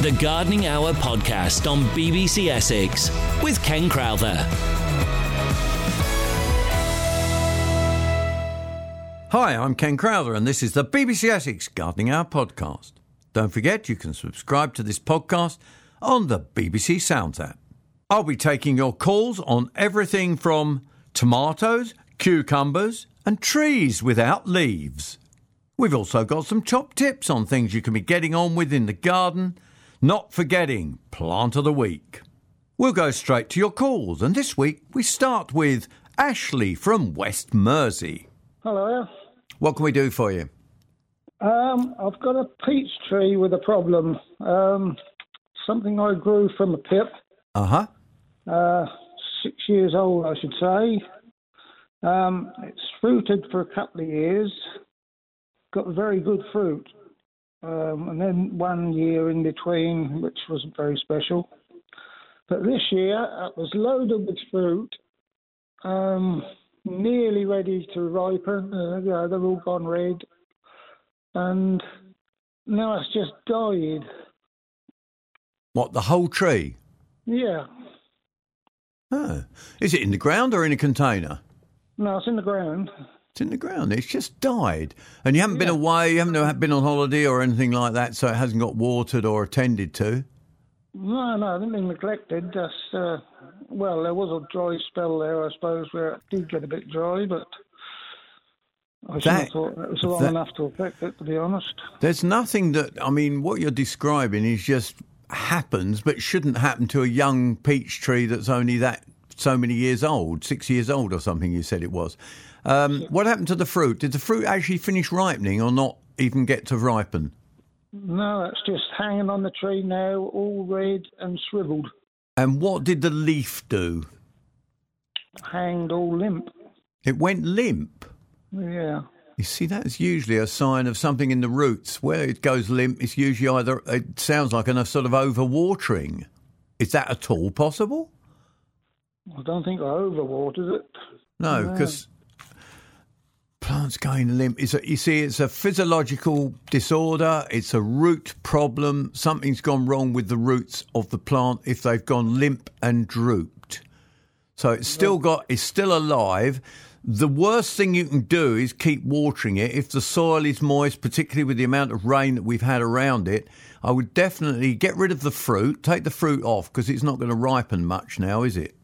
The Gardening Hour podcast on BBC Essex with Ken Crowther. Hi, I'm Ken Crowther, and this is the BBC Essex Gardening Hour podcast. Don't forget you can subscribe to this podcast on the BBC Sounds app. I'll be taking your calls on everything from tomatoes, cucumbers, and trees without leaves. We've also got some top tips on things you can be getting on with in the garden, not forgetting Plant of the Week. We'll go straight to your calls, and this week we start with Ashley from West Mersea. Hello. What can we do for you? Um, I've got a peach tree with a problem. Um, something I grew from a pip. Uh huh. Uh, six years old, I should say. Um, it's fruited for a couple of years. Got very good fruit. Um, and then one year in between, which wasn't very special. But this year, it was loaded with fruit. Um, nearly ready to ripen. Uh, yeah, they've all gone red. And now it's just died. What, the whole tree? Yeah. Oh. Is it in the ground or in a container? No, it's in the ground. In the ground. It's just died. And you haven't been away, you haven't been on holiday or anything like that, so it hasn't got watered or attended to. No, no, I didn't been neglected. Just, uh, well, there was a dry spell there, I suppose, where it did get a bit dry, but I That- thought that was long that- enough to affect it, to be honest. There's nothing that, I mean, what you're describing is just happens, but shouldn't happen to a young peach tree that's only that so many years old, six years old or something, you said it was. Um, what happened to the fruit? Did the fruit actually finish ripening or not even get to ripen? No, it's just hanging on the tree now, all red and shriveled, And what did the leaf do? hanged all limp. It went limp. Yeah. You see, that's usually a sign of something in the roots. Where it goes limp, it's usually either, it sounds like a sort of overwatering. Is that at all possible? I don't think I overwatered it. No, No. because plants going limp is you see, it's a physiological disorder. It's a root problem. Something's gone wrong with the roots of the plant if they've gone limp and drooped. So it's still got, it's still alive. The worst thing you can do is keep watering it. If the soil is moist, particularly with the amount of rain that we've had around it, I would definitely get rid of the fruit, take the fruit off because it's not going to ripen much now, is it?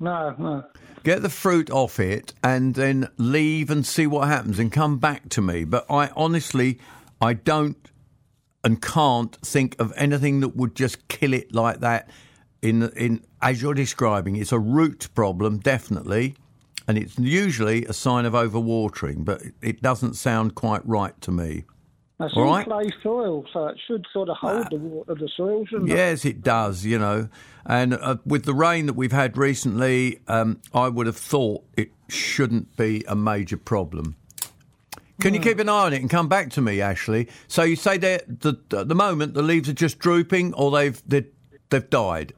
No, no. Get the fruit off it and then leave and see what happens and come back to me. But I honestly, I don't and can't think of anything that would just kill it like that. In in as you're describing, it's a root problem, definitely, and it's usually a sign of overwatering. But it- it doesn't sound quite right to me. It's All all right. clay soil, so it should sort of hold the water, the soil, shouldn't it? Yes, it does, you know. And uh, with the rain that we've had recently, um, I would have thought it shouldn't be a major problem. Can you keep an eye on it and come back to me, Ashley? So you say that the, at the moment the leaves are just drooping, or they've they've, they've died.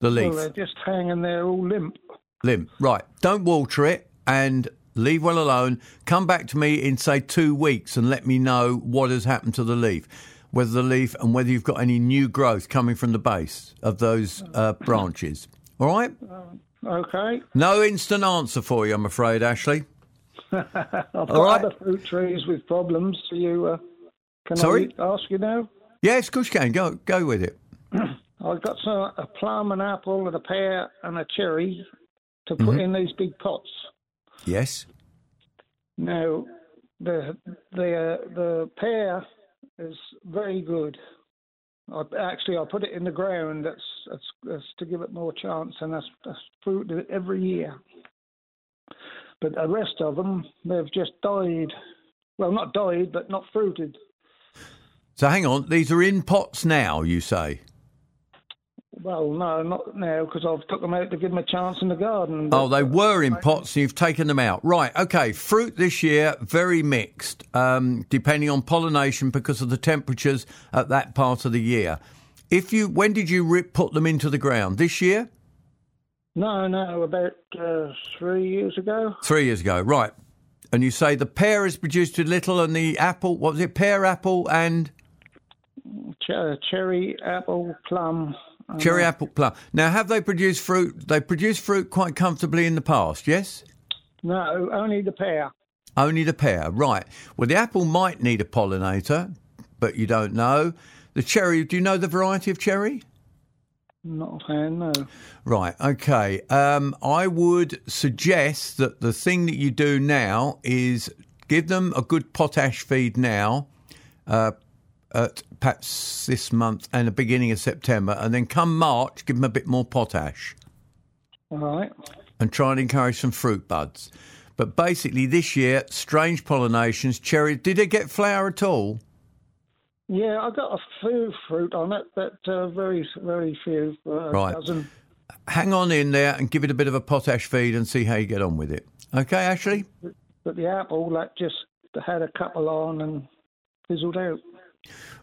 The leaf Well, they're just hanging there all limp. limb, right? Don't water it and leave well alone. Come back to me in say two weeks and let me know what has happened to the leaf, whether the leaf and whether you've got any new growth coming from the base of those uh, branches. All right? Okay. No instant answer for you, I'm afraid, Ashley. I've got All right. other fruit trees with problems. So you, uh, can Sorry? I ask you now? Yes, of course you can. Go go with it. I've got some, a plum, an apple, and a pear, and a cherry to put Mm-hmm. in these big pots. Yes. Now, the the uh, the pear is very good. I, actually, I put it in the ground. That's, that's that's to give it more chance, and that's that's fruited every year. But the rest of them, they've just died. Well, not died, but not fruited. So hang on. These are in pots now, you say? Well, no, not now because I've took them out to give them a chance in the garden. Oh, they were in pots and you've taken them out. Right, okay. Fruit this year, very mixed, um, depending on pollination because of the temperatures at that part of the year. If you, when did you rip, put them into the ground? This year? No, no, about uh, three years ago. Three years ago, right. And you say the pear has produced a little and the apple, what was it, pear, apple and ch- uh, cherry, apple, plum. Cherry, apple, plum. Now, have they produced fruit? They produced fruit quite comfortably in the past, yes? No, only the pear. Only the pear, right. Well, the apple might need a pollinator, but you don't know. The cherry, do you know the variety of cherry? Not a fan, no. Right, okay. Um, I would suggest that the thing that you do now is give them a good potash feed now, uh, at perhaps this month and the beginning of September, and then come March, give them a bit more potash All right. and try and encourage some fruit buds. But basically, this year, strange pollinations, cherry. Did they get flower at all? Yeah, I got a few fruit on it, but uh, very, very few. Uh, Right. Dozen. Hang on in there and give it a bit of a potash feed and see how you get on with it. Okay, Ashley? But the apple, that just had a couple on and fizzled out.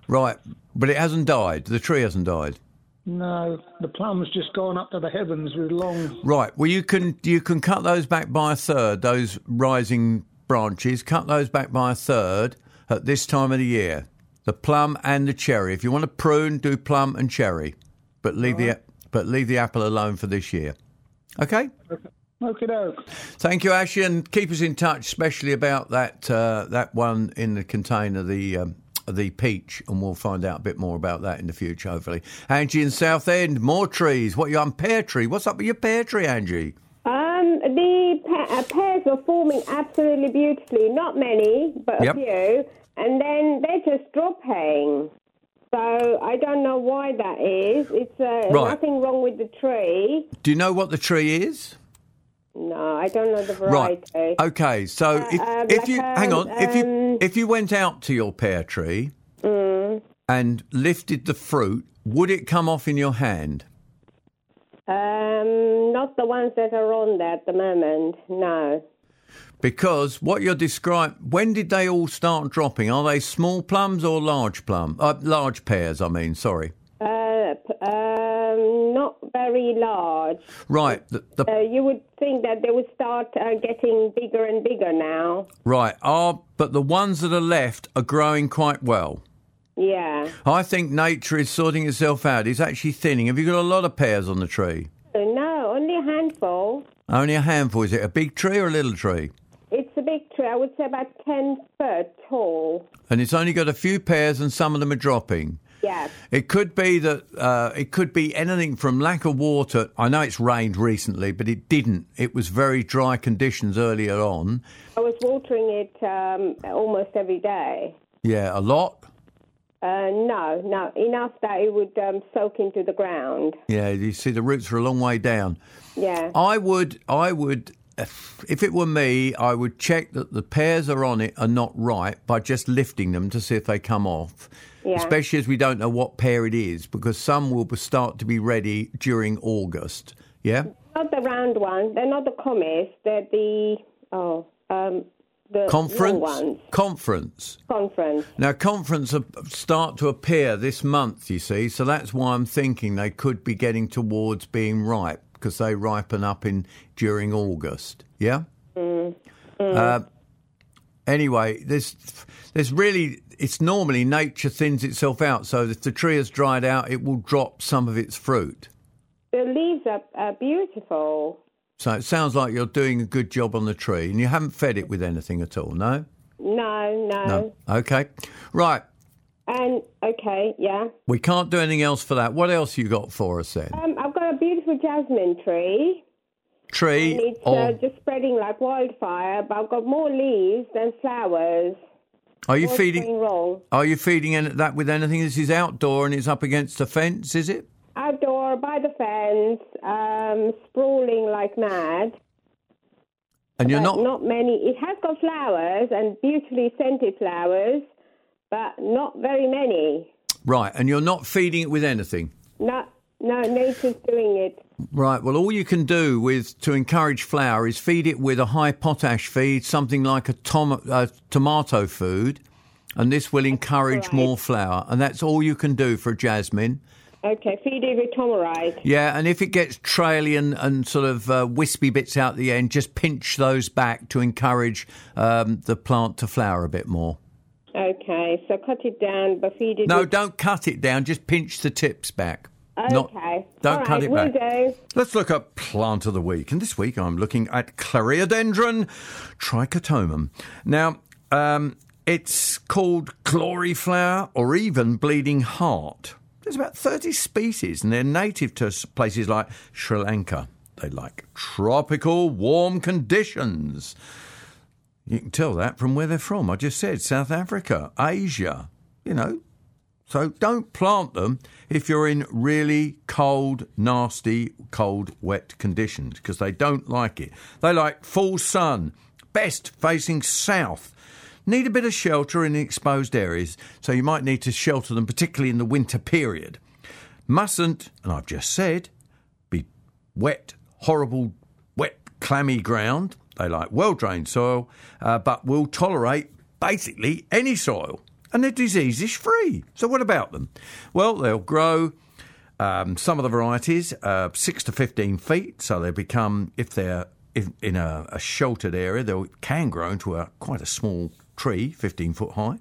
Right, but it hasn't died. The tree hasn't died. No, the plum's just gone up to the heavens with long. Right. Well, you can you can cut those back by a third. Those rising branches, cut those back by a third at this time of the year. The plum and the cherry. If you want to prune, do plum and cherry, but leave the but leave the apple alone for this year. Okay. Okie doke. Thank you, Ashley, and keep us in touch, especially about that uh, that one in the container, the um, the peach, and we'll find out a bit more about that in the future, hopefully. Angie in Southend, more trees. What you on pear tree? What's up with your pear tree, Angie? Um, the pa- uh, pears were forming absolutely beautifully. Not many, but Yep. a few. And then they're just dropping. So I don't know why that is. It's uh, Right. nothing wrong with the tree. Do you know what the tree is? No, I don't know the variety. Right. Okay. So if, um, if you hang um, on, if you um, if you went out to your pear tree Mm. and lifted the fruit, would it come off in your hand? Um, not the ones that are on there at the moment. No. Because what you're describing, when did they all start dropping? Are they small plums or large plum? Uh, large pears, I mean. Sorry. P- um, not very large. Right. The, the, Uh, you would think that they would start uh, getting bigger and bigger now. right. Are but the ones that are left are growing quite well. Yeah. I think nature is sorting itself out. It's actually thinning. Have you got a lot of pears on the tree? Uh, No, only a handful. Only a handful. Is it a big tree or a little tree? It's a big tree. I would say about 10 foot tall. And it's only got a few pears, and some of them are dropping. Yeah. It could be that uh, it could be anything from lack of water. I know it's rained recently, but it didn't. It was very dry conditions earlier on. I was watering it um, almost every day. Yeah, a lot. Uh, no, no, enough that it would um, soak into the ground. Yeah, you see, the roots are a long way down. Yeah. I would, I would, if if it were me, I would check that the pears are on it are not right by just lifting them to see if they come off. Yeah. Especially as we don't know what pear it is, because some will start to be ready during August. Yeah. Not the round ones. They're not the Comice. They're the, oh, um, the Conference. Conference. Conference. Now, conference start to appear this month, you see, so that's why I'm thinking they could be getting towards being ripe because they ripen up in during August. Yeah. Mm. Uh, anyway, there's there's really it's normally nature thins itself out. So if the tree has dried out, it will drop some of its fruit. The leaves are, are beautiful. So it sounds like you're doing a good job on the tree, and you haven't fed it with anything at all. No. No, no. No. Okay. Right. And, okay, yeah. We can't do anything else for that. What else you got for us then? Um, I've got a beautiful jasmine tree. Tree And it's or uh, just spreading like wildfire, but I've got more leaves than flowers. Are you What's feeding? wrong? Are you feeding any- that with anything? This is outdoor and it's up against a fence, is it? Outdoor, by the fence, um, sprawling like mad. And you're not. not many. It has got flowers and beautifully scented flowers, but not very many. right, and you're not feeding it with anything. No, no, nature's doing it. Right. Well, all you can do with to encourage flower is feed it with a high potash feed, something like a tom- uh, tomato food, and this will encourage right. more flower. And that's all you can do for jasmine. Okay, feed it with Tomorite. Yeah, and if it gets traily and, and sort of uh, wispy bits out the end, just pinch those back to encourage um, the plant to flower a bit more. Okay, so cut it down, but feed it. No, with- don't cut it down. Just pinch the tips back. Not- Okay. don't All cut right, it back. do. Let's look at plant of the week. And this week I'm looking at Clerodendron trichotomum. Now, um, it's called glory flower or even bleeding heart. There's about 30 species and they're native to places like Sri Lanka. They like tropical warm conditions. You can tell that from where they're from. I just said South Africa, Asia, you know, so don't plant them if you're in really cold, nasty, cold, wet conditions because they don't like it. They like full sun, best facing south. Need a bit of shelter in exposed areas, so you might need to shelter them, particularly in the winter period. Mustn't, and I've just said, be wet, horrible, wet, clammy ground. They like well drained soil, uh, but will tolerate basically any soil. And they're disease free. So, what about them? Well, they'll grow. Um, some of the varieties uh, six to fifteen feet, so they become if they're in, in a, a sheltered area, they can grow into a quite a small tree, fifteen foot high.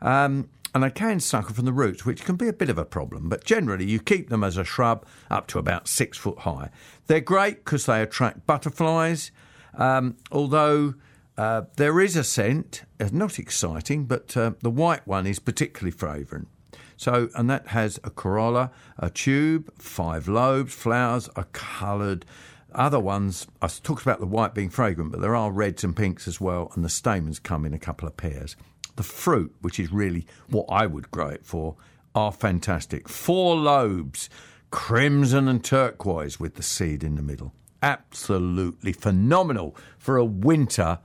Um, and they can sucker from the roots, which can be a bit of a problem. But generally, you keep them as a shrub up to about six foot high. They're great because they attract butterflies, um, although uh, there is a scent, uh, not exciting, but uh, the white one is particularly fragrant. So, and that has a corolla, a tube, five lobes, flowers are coloured. Other ones, I talked about the white being fragrant, but there are reds and pinks as well, and the stamens come in a couple of pairs. The fruit, which is really what I would grow it for, are fantastic. Four lobes, crimson and turquoise with the seed in the middle. Absolutely phenomenal for a winter,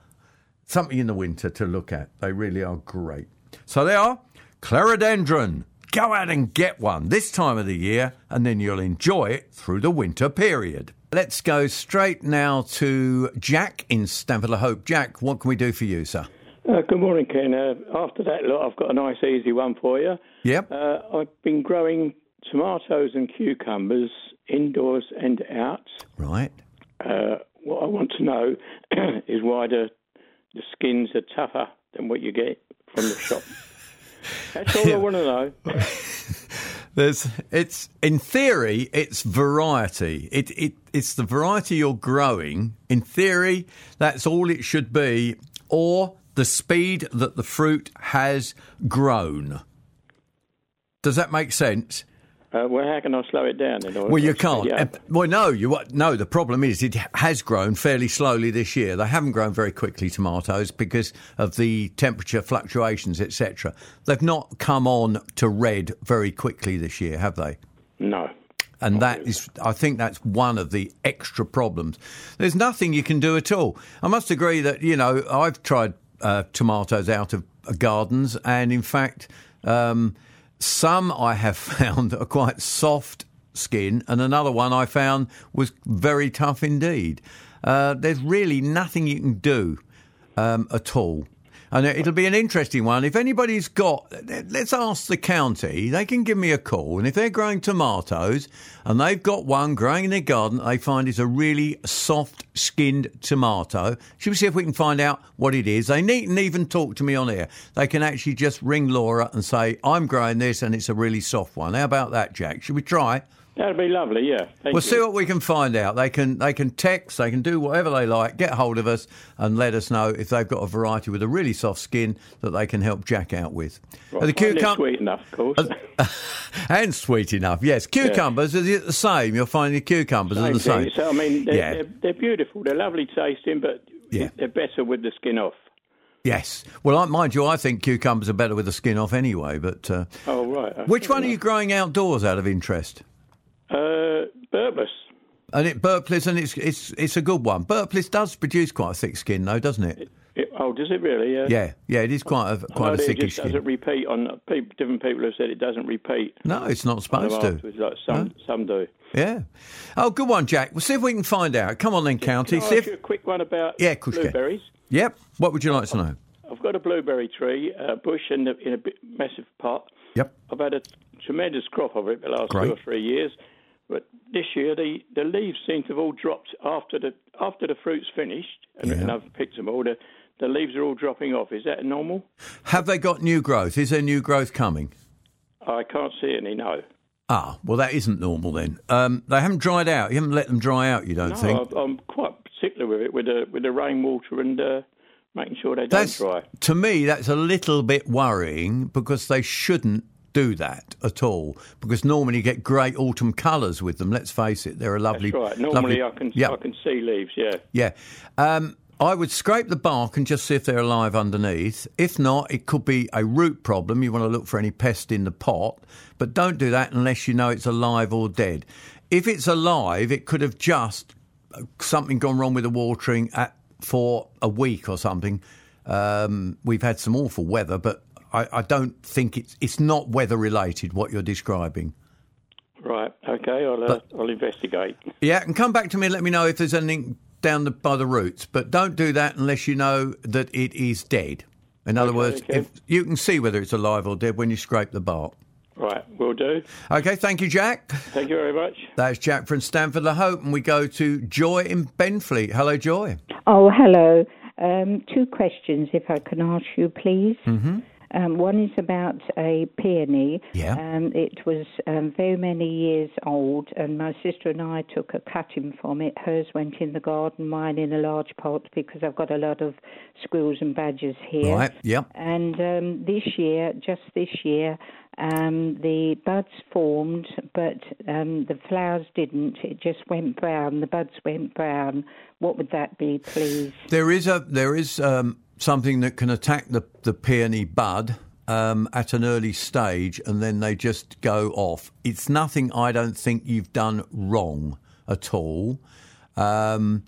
something in the winter to look at. They really are great. So they are Clerodendron. Go out and get one this time of the year, and then you'll enjoy it through the winter period. Let's go straight now to Jack in Stanford-le-Hope. Jack, what can we do for you, sir? Uh, good morning, Ken. Uh, after that lot, I've got a nice, easy one for you. Yep. Uh, I've been growing tomatoes and cucumbers indoors and out. Right. Uh, what I want to know is why the, the skins are tougher than what you get from the shop. That's all I want to know. There's, it's in theory, it's variety. It, it, it's the variety you're growing. In theory, that's all it should be, or the speed that the fruit has grown. Does that make sense? Uh, well, how can I slow it down? Well, you can't. Uh, Well, no, you no. The problem is it has grown fairly slowly this year. They haven't grown very quickly tomatoes because of the temperature fluctuations, etc. They've not come on to red very quickly this year, have they? No. And that is, I think that's one of the extra problems. There's nothing you can do at all. I must agree that, you know, I've tried uh, tomatoes out of uh, gardens, and in fact, um, some I have found are quite soft skin, and another one I found was very tough indeed. Uh, there's really nothing you can do um, at all. And it'll be an interesting one. If anybody's got, let's ask the county, they can give me a call. And if they're growing tomatoes and they've got one growing in their garden they find is a really soft skinned tomato, should we see if we can find out what it is? They needn't even talk to me on air. They can actually just ring Laura and say, I'm growing this and it's a really soft one. How about that, Jack? Should we try? That'd be lovely, yeah. Thank We'll you. see what we can find out. They can they can text, they can do whatever they like. Get hold of us and let us know if they've got a variety with a really soft skin that they can help Jack out with. Right, the cucum- sweet enough, of course. and sweet enough. Yes, cucumbers is it the same? You'll find the cucumbers are the Same same. thing. So I mean, they're, Yeah. they're, they're beautiful. They're lovely tasting, but Yeah. they're better with the skin off. Yes. Well, I, mind you, I think cucumbers are better with the skin off anyway. But uh, Oh right. which one are you growing outdoors out of interest? Uh, Burpless. And it Burpless, and it's it's it's a good one. Burpless does produce quite a thick skin, though, doesn't it? It- oh, does it really? Yeah. Yeah, yeah, it is quite a quite a it thick skin. doesn't repeat on people, different people have said it doesn't repeat. No, it's not supposed to. Like some, some do. Yeah. Oh, good one, Jack. We'll see if we can find out. Come on then, County. See ask if... you a quick one about Yeah, blueberries? Yep. What would you like to know? I've got a blueberry tree, a bush in a, in a massive pot. Yep. I've had a tremendous crop of it the last Great. two or three years, but this year the, the leaves seem to have all dropped after the after the fruit's finished, and, Yeah. and I've picked them all. The, the leaves are all dropping off. Is that normal? Have they got new growth? Is there new growth coming? I can't see any. No. Ah, well, that isn't normal then. Um, they haven't dried out. You haven't let them dry out. You don't No, think? I- I'm quite particular with it, with the with the rainwater and uh, making sure they don't That's dry. to me. That's a little bit worrying because they shouldn't do that at all. Because normally you get great autumn colours with them. Let's face it, they're a lovely. That's right. Normally, lovely- I can Yeah, I can see leaves. Yeah. yeah. Um, I would scrape the bark and just see if they're alive underneath. If not, it could be a root problem. You want to look for any pest in the pot, but don't do that unless you know it's alive or dead. If it's alive, it could have just uh, something gone wrong with the watering at, for a week or something. Um, we've had some awful weather, but I, I don't think it's it's not weather related. What you're describing. Right. Okay. I'll uh, But- I'll investigate. Yeah, and come back to me and let me know if there's anything down the, by the roots. But don't do that unless you know that it is dead. In other Okay, words, okay. if you can see whether it's alive or dead when you scrape the bark. Right. Will do. Okay, thank you, Jack. Thank you very much. That's Jack from Stanford-le-Hope, and we go to Joy in Benfleet. Hello, Joy. Oh, hello. Um, two questions, if I can ask you, please. Mm-hmm. Um, one is about a peony. Yeah. Um, it was um, very many years old, and my sister and I took a cutting from it. Hers went in the garden, mine in a large pot, because I've got a lot of squirrels and badgers here. Right, yep. And um, this year, just this year, um, the buds formed, but um, the flowers didn't. It just went brown. The buds went brown. What would that be, please? There is a there is um, something that can attack the the peony bud um, at an early stage, and then they just go off. It's nothing I don't think you've done wrong at all. Um,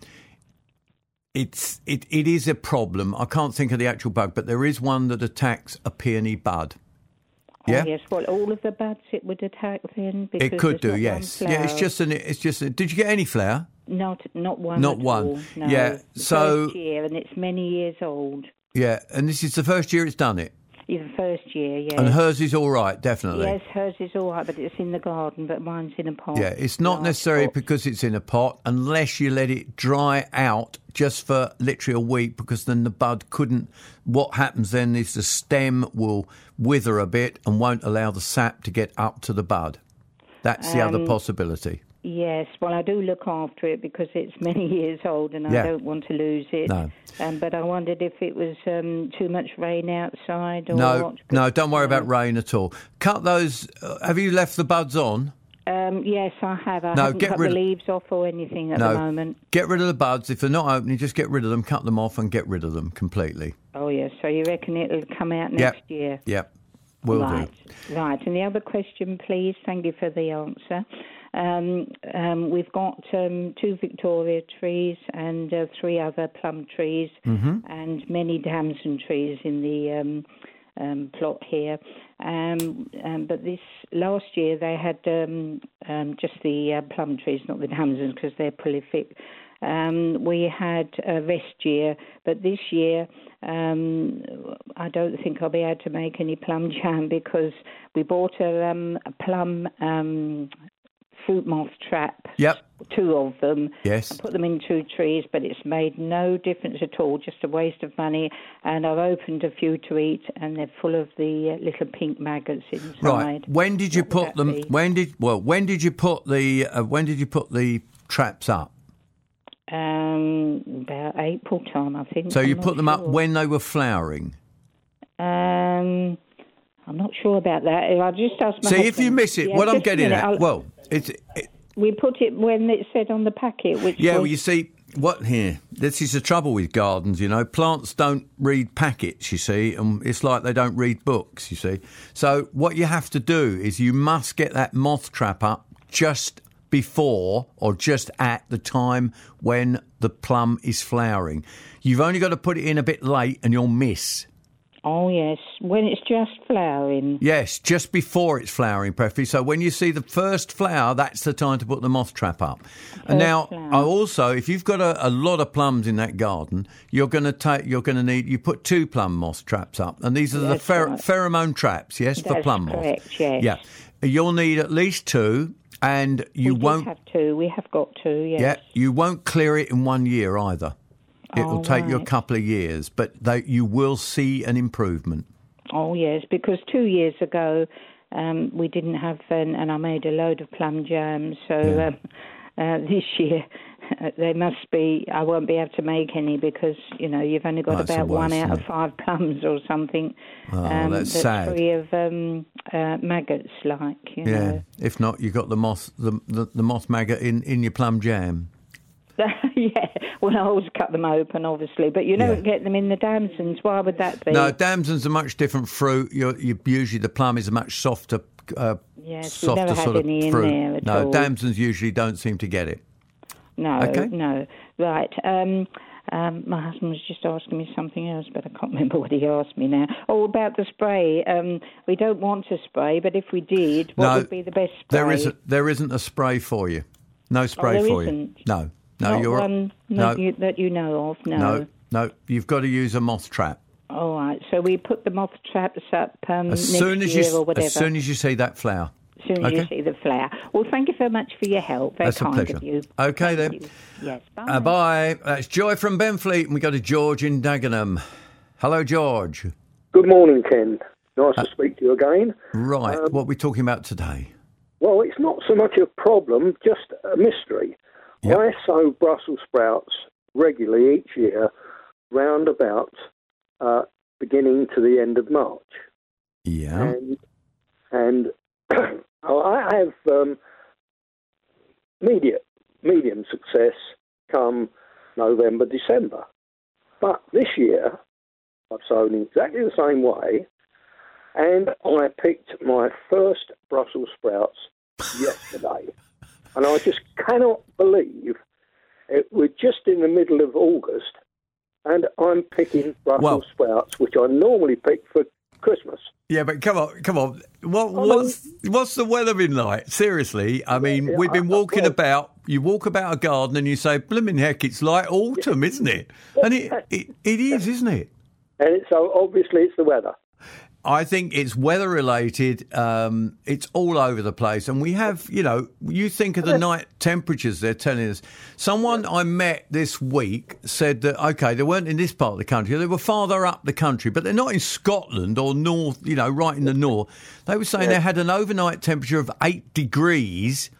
it's it, it is a problem. I can't think of the actual bug, but there is one that attacks a peony bud. Yeah. Oh, yes. Well, all of the buds it would attack then. Because It could do, yes. Yeah, it's just an. It's just. A, did you get any flower? Not not one. Not one. all, no. Yeah, The so- year, and it's many years old. Yeah, and this is the first year it's done it, Yeah, the first year, yeah. and hers is all right, definitely. Yes, hers is all right, but it's in the garden, but mine's in a pot. Yeah, it's not Large necessarily pot. because it's in a pot unless you let it dry out just for literally a week because then the bud couldn't. What happens then is the stem will wither a bit and won't allow the sap to get up to the bud. That's the Um, other possibility. Yes, well, I do look after it because it's many years old and Yeah. I don't want to lose it. No. Um, but I wondered if it was um, too much rain outside or No, what. no, don't worry about rain at all. Cut those. Uh, have you left the buds on? Um, yes, I have. I No, haven't get cut rid the leaves off or anything at no. the moment. Get rid of the buds. If they're not opening, just get rid of them. Cut them off and get rid of them completely. Oh, yes. So you reckon it'll come out Yep. next year? Yep, will right, do. right. And the other question, please. Thank you for the answer. Um, um, we've got um, two Victoria trees and uh, three other plum trees, Mm-hmm. and many damson trees in the um, um, plot here. Um, um, but this last year they had um, um, just the uh, plum trees, not the damsons, because they're prolific. Um, we had a rest year, but this year um, I don't think I'll be able to make any plum jam because we bought a, um, a plum um, fruit moth trap, Yep. two of them. Yes. I put them in two trees, but it's made no difference at all, just a waste of money. And I've opened a few to eat, and they're full of the uh, little pink maggots inside. Right. When did you What put them? be? When did well? When did you put the? Uh, when did you put the traps up? Um, about April time, I think. So I'm you put them up when they were flowering. Um, I'm not sure about that. I just asked my See, if you miss it, Yeah, what I'm getting at. I'll- Well, it's it, we put it when it said on the packet, which yeah. was, Well, you see, what here? This is the trouble with gardens. You know, plants don't read packets. You see, and it's like they don't read books. You see, so what you have to do is you must get that moth trap up just before or just at the time when the plum is flowering. You've only got to put it in a bit late, and you'll miss. Oh yes, when it's just flowering. Yes, just before it's flowering, preferably. So when you see the first flower, that's the time to put the moth trap up. and now, flower. I also, if you've got a, a lot of plums in that garden, you're going to take, you're going to need, you put two plum moth traps up, and these are the That's pher- right. pheromone traps, yes, for That's plum moth. yes. Yeah, you'll need at least two, and you we won't. have two. We have got two. Yes. Yeah, you won't clear it in one year either. It'll Oh, take you a couple of years, but they, you will see an improvement. Oh yes, because two years ago um, we didn't have, um, and I made a load of plum jam. So Yeah. um, uh, this year they must be. I won't be able to make any because you know you've only got That's about one out of five plums or something. Oh, um, that's sad. free of um, uh, maggots, like you Yeah. know. If not, you've got the moth the, the, the moth maggot in, in your plum jam. yeah, well, I always cut them open, obviously, but you don't Yeah. get them in the damsons. Why would that be? No, damson's are much different fruit. You're, you usually the plum is a much softer, uh, Yes, softer sort of fruit. no, all. damsons usually don't seem to get it. No, Okay. no. Right. Um, um, my husband was just asking me something else, but I can't remember what he asked me now. Oh, about the spray. Um, we don't want to spray, but if we did, what no, would be the best spray? There isn't. There isn't a spray for you. No spray Oh, for you. isn't? No, no, Not you're one no, that, you, that you know of. No. no, no. You've got to use a moth trap. All right. So we put the moth traps up um, As next soon as year you, or whatever. as soon as you see that flower. As soon as you see the flower. Well, thank you very much for your help. Very That's a pleasure. of you. Okay, Thank then. you. Yes. Bye. Uh, bye. That's Joy from Benfleet, and we go to George in Dagenham. Hello, George. Good morning, Ken. Nice Uh, to speak to you again. Right, what are we talking about today? Well, it's not so much a problem, just a mystery. Yep. I sow Brussels sprouts regularly each year, round about uh, beginning to the end of March. Yeah. And, and I have um, medium, medium success come November, December. But this year, I've sown in exactly the same way, and I picked my first Brussels sprouts yesterday. And I just cannot believe it, we're just in the middle of August, and I'm picking Brussels sprouts, which I normally pick for Christmas. Yeah, but come on, come on. What, what's what's the weather been like? Seriously, I mean, yeah, we've been I- I- walking about. You walk about a garden and you say, "Blimmin' heck, it's like autumn, isn't it?" And it, it it is, isn't it? And it, so obviously it's the weather. I think it's weather related. Um, it's all over the place, and we have, you know, you think of the night temperatures they're telling us. Someone I met this week said that okay, they weren't in this part of the country; they were farther up the country, but they're not in Scotland or north, you know, right in the north. They were saying they had an overnight temperature of eight degrees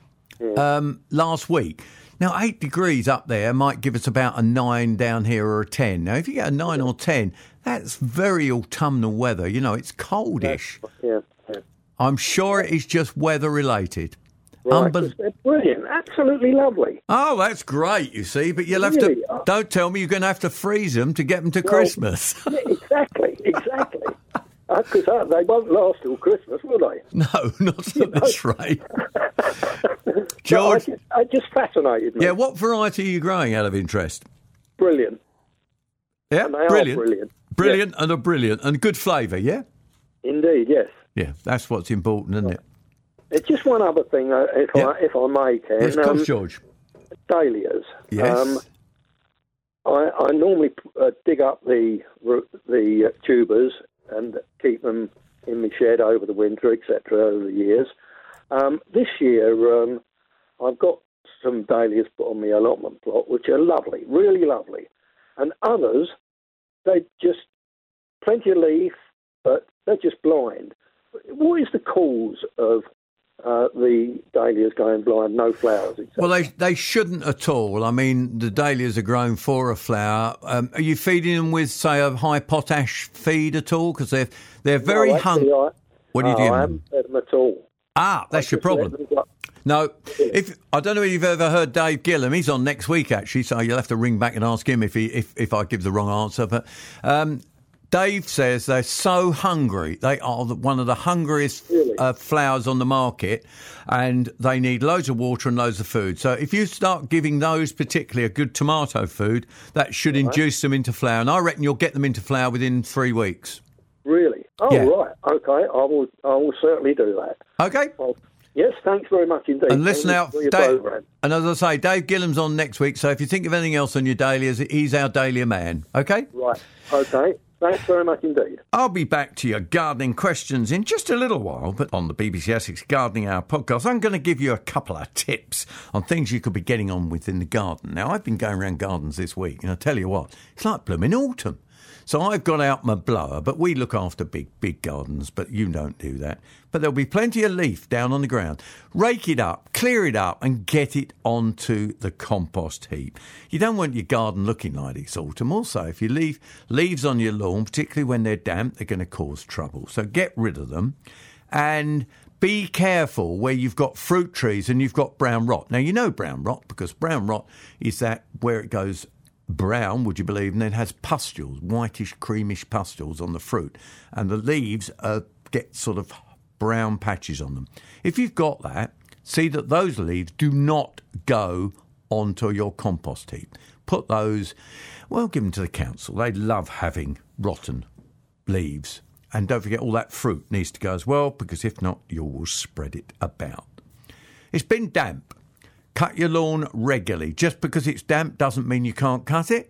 um, last week. Now, eight degrees up there might give us about a nine down here or a ten. Now, if you get a nine or ten, that's very autumnal weather. You know, it's coldish. Yeah. yeah. I'm sure it is just weather related. Right, Unbel- brilliant, absolutely lovely. oh, that's great, you see, but you'll have Really? to. Don't tell me you're going to have to freeze them to get them to Christmas. Exactly, exactly. Because they won't last till Christmas, will they? no, not at this rate. George, I just, just fascinated me. yeah, what variety are you growing out of interest? Brilliant. Yeah, And they are brilliant. brilliant. Brilliant and a brilliant and good flavour, yeah? Indeed, yes. Yeah, that's what's important, isn't it? It's just one other thing, if Yeah. I if I may, Ken. Yes, of course, um, George. dahlias. Yes. Um, I, I normally uh, dig up the the uh, tubers and keep them in my shed over the winter, etc. Over the years. Um, this year, um, I've got some dahlias put on my allotment plot, which are lovely, really lovely, and others they just plenty of leaf, but they're just blind. What is the cause of uh, the dahlias going blind, no flowers? etc.? Well, they they shouldn't at all. I mean, the dahlias are grown for a flower. Um, are you feeding them with, say, a high potash feed at all? Because they're they're very No, hungry. What are you doing? I haven't fed them at all. Ah, that's your problem. No, if I don't know if you've ever heard Dave Gillam. He's on next week actually, so you'll have to ring back and ask him if he if, if I give the wrong answer. But um, Dave says they're so hungry. They are the, one of the hungriest Really? uh, flowers on the market, and they need loads of water and loads of food. So if you start giving those particularly a good tomato food, that should induce them into flower. And I reckon you'll get them into flower within three weeks. Really? Oh, Yeah. right. Okay. I will. I will certainly do that. Okay. Well, yes. Thanks very much indeed. And listen out, Dave. And as I say, Dave Gillam's on next week. So if you think of anything else on your dahlias, he's our dahlia man. Okay. Right. Okay. Thanks very much indeed. I'll be back to your gardening questions in just a little while, but on the BBC Essex Gardening Hour podcast, I'm going to give you a couple of tips on things you could be getting on with in the garden. Now, I've been going around gardens this week, and I tell you what, it's like blooming autumn. So I've got out my blower, but we look after big, big gardens, but you don't do that. But there'll be plenty of leaf down on the ground. Rake it up, clear it up, and get it onto the compost heap. You don't want your garden looking like this autumn. Also, if you leave leaves on your lawn, particularly when they're damp, they're going to cause trouble. So get rid of them. And be careful where you've got fruit trees and you've got brown rot. Now, you know brown rot because brown rot is that where it goes brown, would you believe, and then has pustules, whitish, creamish pustules on the fruit, and the leaves uh, get sort of brown patches on them. If you've got that, see that those leaves do not go onto your compost heap. Put those, well, give them to the council. They love having rotten leaves. And don't forget, all that fruit needs to go as well, because if not, you will spread it about. It's been damp. Cut your lawn regularly. Just because it's damp doesn't mean you can't cut it.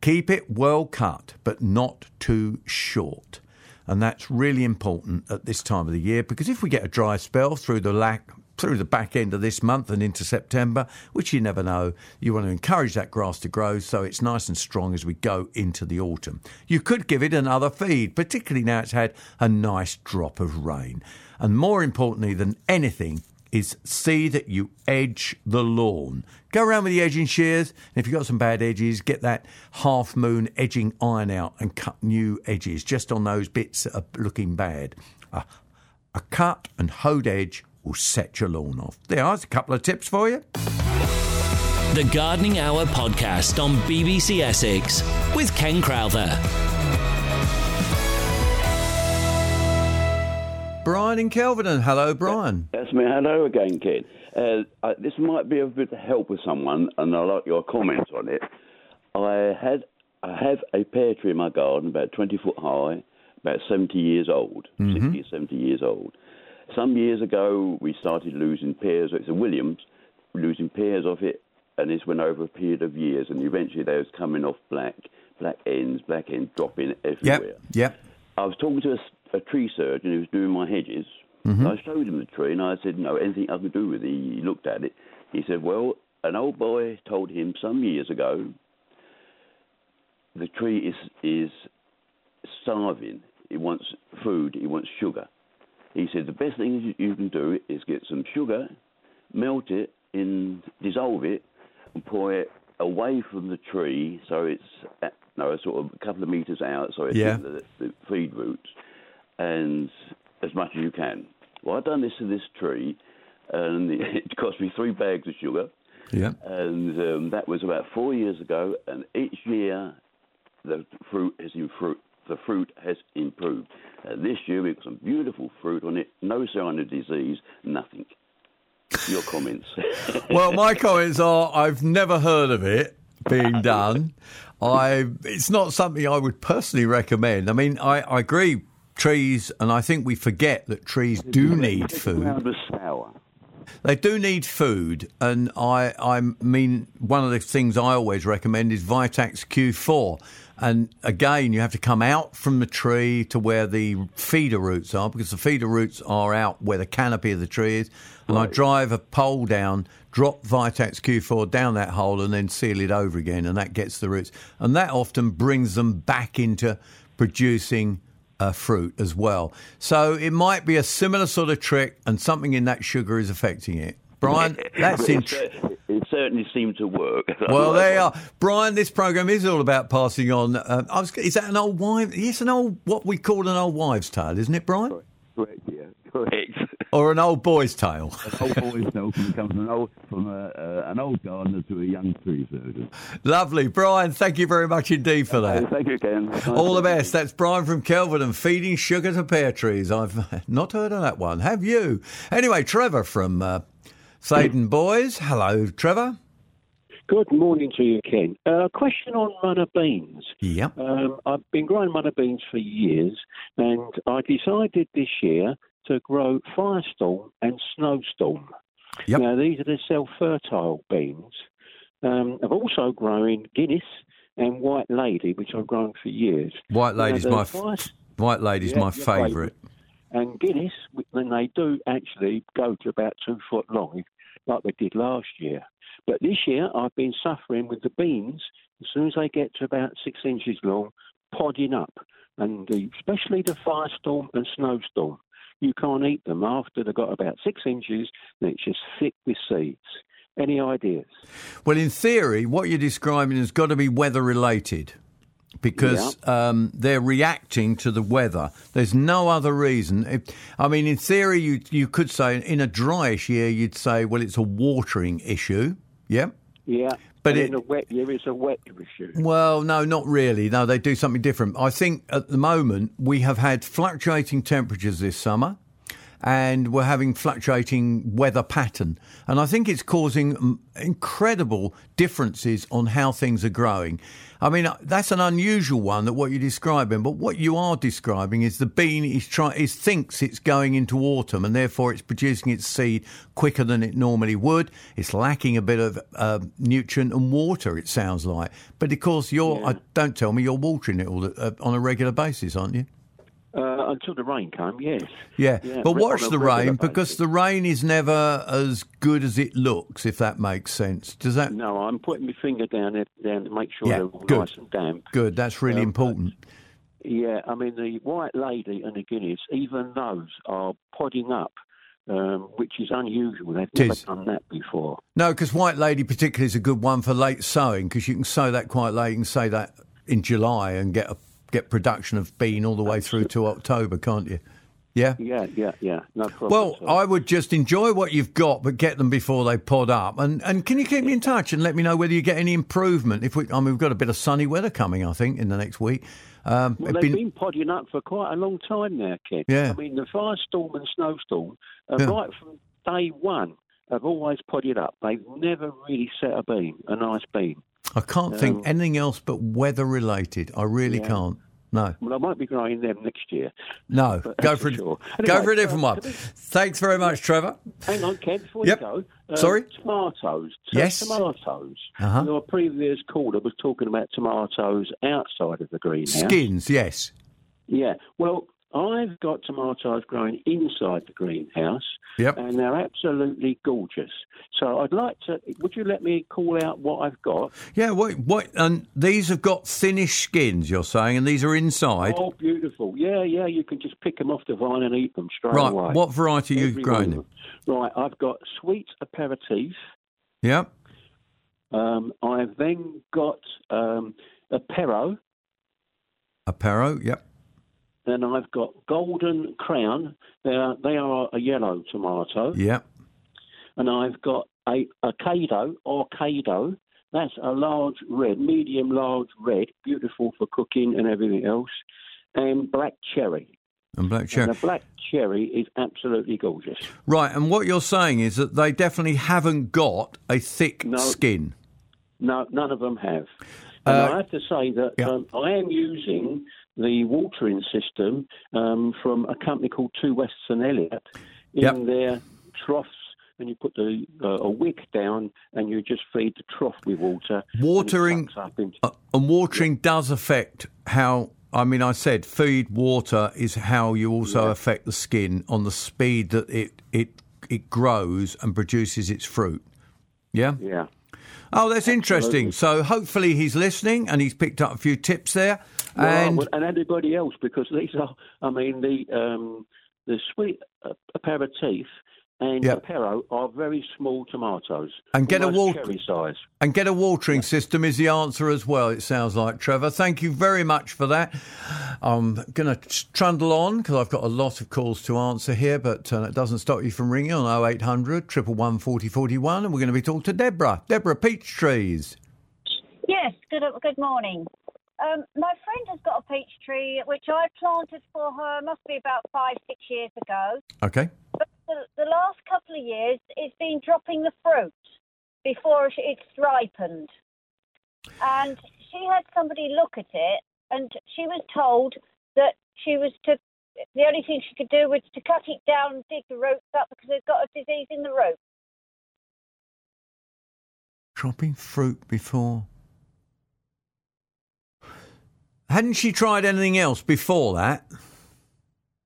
Keep it well cut, but not too short. And that's really important at this time of the year because if we get a dry spell through the lack through the back end of this month and into September, which you never know, you want to encourage that grass to grow so it's nice and strong as we go into the autumn. You could give it another feed, particularly now it's had a nice drop of rain. And more importantly than anything, is see that you edge the lawn. Go around with the edging shears. And if you've got some bad edges, get that half moon edging iron out and cut new edges just on those bits that are looking bad. A, a cut and hoed edge will set your lawn off. There's a couple of tips for you. The Gardening Hour podcast on BBC Essex with Ken Crowther. Brian in Kelvedon. Hello, Brian. That's me. Hello again, Ken. Uh, I, this might be a bit of help with someone, and I like your comments on it. I had I have a pear tree in my garden, about 20 foot high, about 70 years old, Mm-hmm. 60 or 70 years old. Some years ago, we started losing pears. It's a Williams, losing pears off it, and this went over a period of years, and eventually they was coming off black, black ends, black ends dropping everywhere. Yep, yep. I was talking to a, a tree surgeon who was doing my hedges. Mm-hmm. I showed him the tree and I said, no, anything I can do with it. He looked at it. He said, well, an old boy told him some years ago the tree is, is starving. It wants food, it wants sugar. He said, the best thing you can do is get some sugar, melt it, in, dissolve it, and pour it away from the tree so it's at, no, sort of a couple of metres out so it's Yeah. the, the feed roots and as much as you can. Well, I've done this to this tree and it cost me three bags of sugar Yeah. and um, that was about four years ago and each year the fruit has improved. The fruit has improved. Uh, this year we've got some beautiful fruit on it, no sign of disease, nothing. Your comments. Well, my comments are I've never heard of it being done. I it's not something I would personally recommend. I mean, I, I agree trees and I think we forget that trees do need food. Ground was sour. They do need food, and I, I mean, one of the things I always recommend is Vitax Q4. And again, you have to come out from the tree to where the feeder roots are, because the feeder roots are out where the canopy of the tree is. And I drive a pole down, drop Vitax Q4 down that hole, and then seal it over again, and that gets the roots. And that often brings them back into producing uh, fruit as well. So it might be a similar sort of trick, and something in that sugar is affecting it. Brian, that's interesting. it certainly seemed to work. Well, there you are, Brian. This program is all about passing on. Uh, I was, is that an old wife? Yes, an old what we call an old wives' tale, isn't it, Brian? Correct, yeah, correct. Or an old boy's tale? old boy's tale from, comes from an old, from a, uh, an old gardener to a young tree surgeon. Lovely, Brian. Thank you very much indeed for that. Thank you, Ken. All the best. That's Brian from Kelvedon and feeding sugar to pear trees. I've not heard of that one. Have you? Anyway, Trevor from uh, Theydon Bois. Hello, Trevor. Good morning to you, Ken. A uh, question on runner beans. Yep. Um, I've been growing runner beans for years, and I decided this year to grow firestorm and snowstorm. Yep. Now, these are the self fertile beans. Um, I've also grown Guinness and White Lady, which I've grown for years. White Now, Lady's the my f- White Lady's Yeah, my favourite. and Guinness, then they do actually go to about two foot long, like they did last year. But this year, I've been suffering with the beans. As soon as they get to about six inches long, podding up, and the, especially the firestorm and snowstorm, you can't eat them after they've got about six inches. Then it's just thick with seeds. Any ideas? Well, in theory, what you're describing has got to be weather related because um, they're reacting to the weather. There's no other reason. If, I mean, in theory, you you could say in a dryish year, you'd say, well, it's a watering issue. Yeah. Yeah. But it- in a wet year, it's a wet issue. Well, no, not really. No, they do something different. I think at the moment we have had fluctuating temperatures this summer and we're having fluctuating weather pattern. And I think it's causing incredible differences on how things are growing. I mean, uh, that's an unusual one that what you're describing, but what you are describing is the bean is try is thinks it's going into autumn and therefore it's producing its seed quicker than it normally would. It's lacking a bit of uh, nutrient and water, it sounds like. But of course, you're, uh, don't tell me you're watering it all uh, on a regular basis, aren't you? Uh, until the rain came, yes. Yeah, but re- watch the rain basis. because the rain is never as good as it looks, if that makes sense. Does that? No, I'm putting my finger down it down to make sure Yeah, they're all good. nice and damp. Good, that's really Um, important. Yeah, I mean the white lady and the Guinness, even those are podding up, um, which is unusual. They've never done that before. No, because White Lady particularly is a good one for late sowing because you can sow that quite late. Can sow that in July and get a, get production of bean all the way through to October, can't you? Yeah. Yeah, yeah, yeah. No problem. Well. I would just enjoy what you've got, but get them before they pod up. And and can you keep me in touch and let me know whether you get any improvement? If we, I mean, we've got a bit of sunny weather coming, I think, in the next week. Um, Well, they've been- been, podding up for quite a long time now, Ken. Yeah. I mean, the firestorm and snowstorm, uh, Yeah. right from day one, have always podded up. They've never really set a beam, a nice beam. I can't Um, think anything else but weather related. I really Yeah. can't. No, Well, I might be growing them next year. no. Go for it. sure. Go for a different uh, one. Thanks very much, Trevor. Hang on, Ken, before Yep. you go. Uh, Sorry? Tomatoes. So Yes. Tomatoes. Uh-huh. Your previous caller was talking about tomatoes outside of the greenhouse. Skins, yes. Yeah. Well, I've got tomatoes growing inside the greenhouse. Yep. And they're absolutely gorgeous. So I'd like to. Would you let me call out what I've got? Yeah. What? What? And these have got thinnish skins. You're saying, and these are inside. Oh, beautiful. Yeah, yeah. You can just pick them off the vine and eat them straight right. away. What variety are you growing? them. Right. I've got sweet aperitif. Yep. Um, I've then got um, a Perro, A Perro. Yep. Then I've got Golden Crown. They are, they are a yellow tomato. Yep. And I've got a Acado or Cado. That's a large red, medium large red, beautiful for cooking and everything else. And black cherry. And black cherry. And the black cherry is absolutely gorgeous. Right. And what you're saying is that they definitely haven't got a thick No. skin. No, none of them have. And Uh, I have to say that yeah. um, I am using the watering system um, from a company called Two Wests and Elliott in Yep. their troughs. And you put the uh, a wick down, and you just feed the trough with water. Watering- into- Uh, and watering does affect how. I mean, I said feed water is how you also affect the skin on the speed that it it it grows and produces its fruit. Yeah. yeah. Oh, that's interesting. So hopefully he's listening and he's picked up a few tips there. Well, and well, and anybody else, because these are, I mean, the um, the sweet uh, aperitif and Yep. apero are very small tomatoes. And get a almost wal- cherry size. and get a watering system is the answer as well. It sounds like Trevor. Thank you very much for that. I'm going to trundle on because I've got a lot of calls to answer here, but uh, it doesn't stop you from ringing on 0800 111 4041, and we're going to be talking to Deborah. Deborah Peach Trees. Yes, good good morning. Um, my friend has got a peach tree which I planted for her, must be about five, six years ago. Okay. But the, the last couple of years, it's been dropping the fruit before it's ripened. And she had somebody look at it, and she was told that she was to. The only thing she could do was to cut it down and dig the roots up because it's got a disease in the roots. Dropping fruit before. Hadn't she tried anything else before that?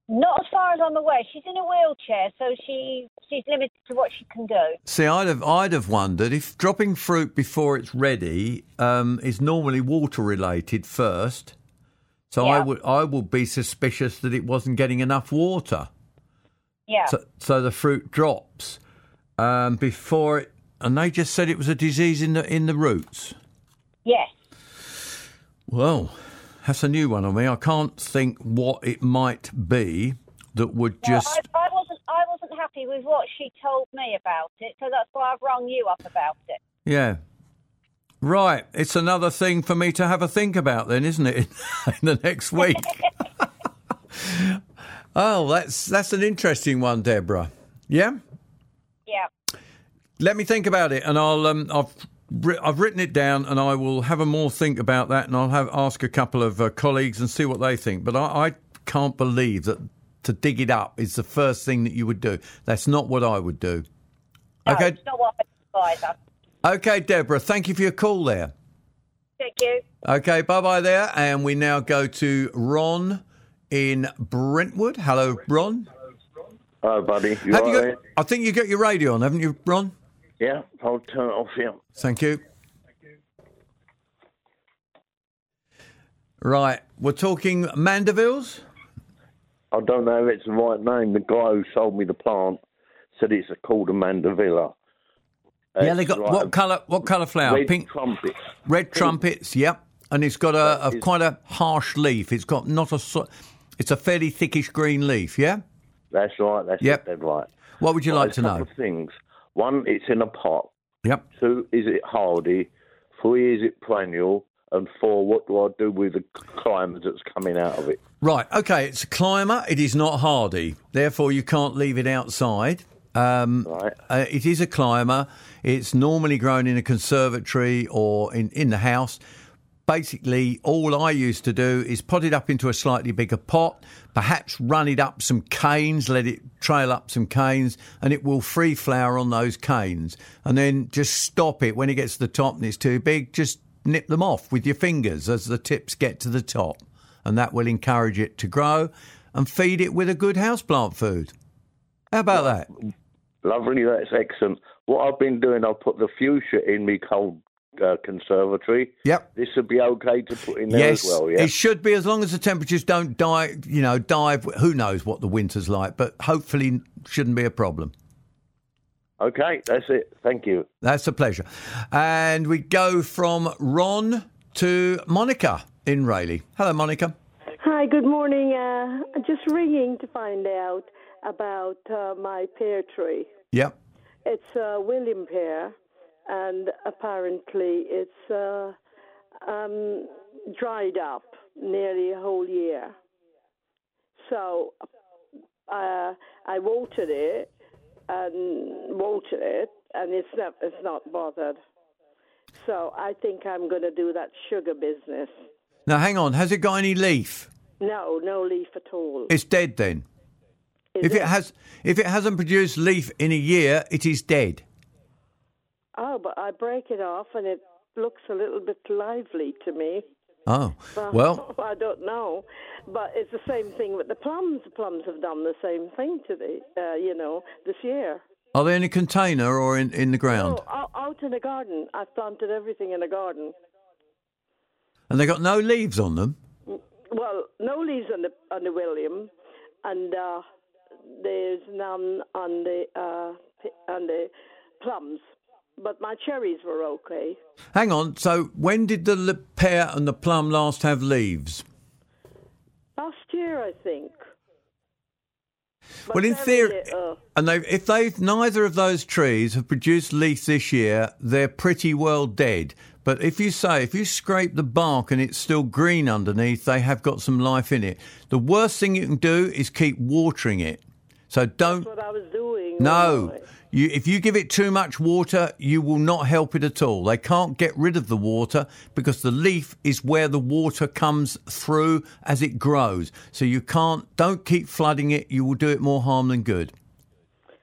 Not as far as I'm aware. She's in a wheelchair, so she she's limited to what she can do. See, I'd have, I'd have wondered if dropping fruit before it's ready um, is normally water related first. So I would, I would be suspicious that it wasn't getting enough water. Yeah. So, so the fruit drops um, before it, and they just said it was a disease in the in the roots. yes. Well, that's a new one on me. I can't think what it might be that would No, just. I, I wasn't I wasn't happy with what she told me about it, so that's why I've rung you up about it. Yeah. Right. It's another thing for me to have a think about then, isn't it? In the next week. oh, that's that's an interesting one, Deborah. Yeah. Yeah. Let me think about it, and I'll um, I've wri- I've written it down, and I will have a more think about that, and I'll have ask a couple of uh, colleagues and see what they think. But I, I can't believe that to dig it up is the first thing that you would do. That's not what I would do. No, okay. it's not what I advise. Okay, Deborah. Thank you for your call there. Thank you. Okay, bye bye there. And we now go to Ron in Brentwood. Hello, Ron. Hello, buddy. You Have you got, right? I think you got your radio on, haven't you, Ron? Yeah, I'll turn it off here. Thank you. Right, we're talking Mandevilles. I don't know if it's the right name. The guy who sold me the plant said it's called a mandevilla. yeah, they got like what colour? What colour flower? Red Pink, trumpet. red trumpets. Yep, and it's got a, a quite a harsh leaf. It's got not a. It's a fairly thickish green leaf. Yeah. That's right. That's Yep. dead right. What would you Right, like to know? of things. One, it's in a pot. Yep. Two, is it hardy? Three, is it perennial? And four, what do I do with the climber that's coming out of it? Right. Okay. It's a climber. It is not hardy. Therefore, you can't leave it outside. Um, Right. uh, it is a climber. It's normally grown in a conservatory or in, in the house. Basically, all I used to do is pot it up into a slightly bigger pot, perhaps run it up some canes, let it trail up some canes, and it will free flower on those canes. And then just stop it when it gets to the top and it's too big, just nip them off with your fingers as the tips get to the top. And that will encourage it to grow and feed it with a good houseplant food. How about that? Lovely, that's excellent. What I've been doing, I've put the fuchsia in me cold uh, conservatory. Yep. This would be okay to put in there yes, as well, yeah? it should be as long as the temperatures don't die. You know, dive. Who knows what the winter's like, but hopefully shouldn't be a problem. Okay, that's it. Thank you. That's a pleasure. And we go from Ron to Monica in Rayleigh. Hello, Monica. Hi, good morning. Uh, just ringing to find out about uh, my pear tree. Yep. It's a William pear, and apparently it's uh, um, dried up nearly a whole year. So uh, I watered it and watered it, and it's not it's not bothered. So I think I'm going to do that sugar business. Now, hang on. Has it got any leaf? No, no leaf at all. It's dead then. Is if it? has, if it hasn't produced leaf in a year, it is dead. Oh, but I break it off and it looks a little bit lively to me. Oh, But well, I don't know. But it's the same thing with the plums. The plums have done the same thing to the, uh, you know, this year. are they in a container or in, in the ground? Oh, out, in the garden. I've planted everything in the garden. And they got no leaves on them? Well, no leaves on the on the William, and uh, there's none on the uh, on the plums. But my cherries were okay. Hang on. So, when did the pear and the plum last have leaves? Last year, I think. But well, in theory, little. and they if they've neither of those trees have produced leaf this year, they're pretty well dead. But if you say if you scrape the bark and it's still green underneath, they have got some life in it. The worst thing you can do is keep watering it. So don't. That's what I was doing. No. You, if you give it too much water, you will not help it at all. They can't get rid of the water because the leaf is where the water comes through as it grows. So you can't, don't keep flooding it. You will do it more harm than good.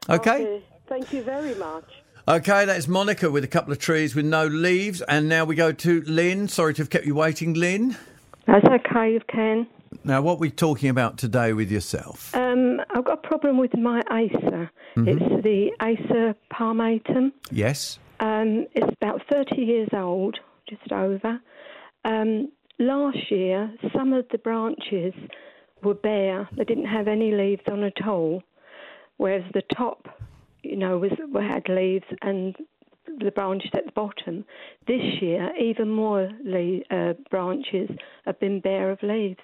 Okay? Thank you very much. Okay, that's Monica with a couple of trees with no leaves. And now we go to Lynn. Sorry to have kept you waiting, Lynn. That's okay, Ken. Now, what we're talking about today with yourself? Um, I've got a problem with my Acer. Mhm. It's the Acer palmatum. Yes. Um, it's about 30 years old, just over. Um, last year, some of the branches were bare. They didn't have any leaves on at all, whereas the top, you know, was had leaves and the branches at the bottom. This year, even more le- uh, branches have been bare of leaves.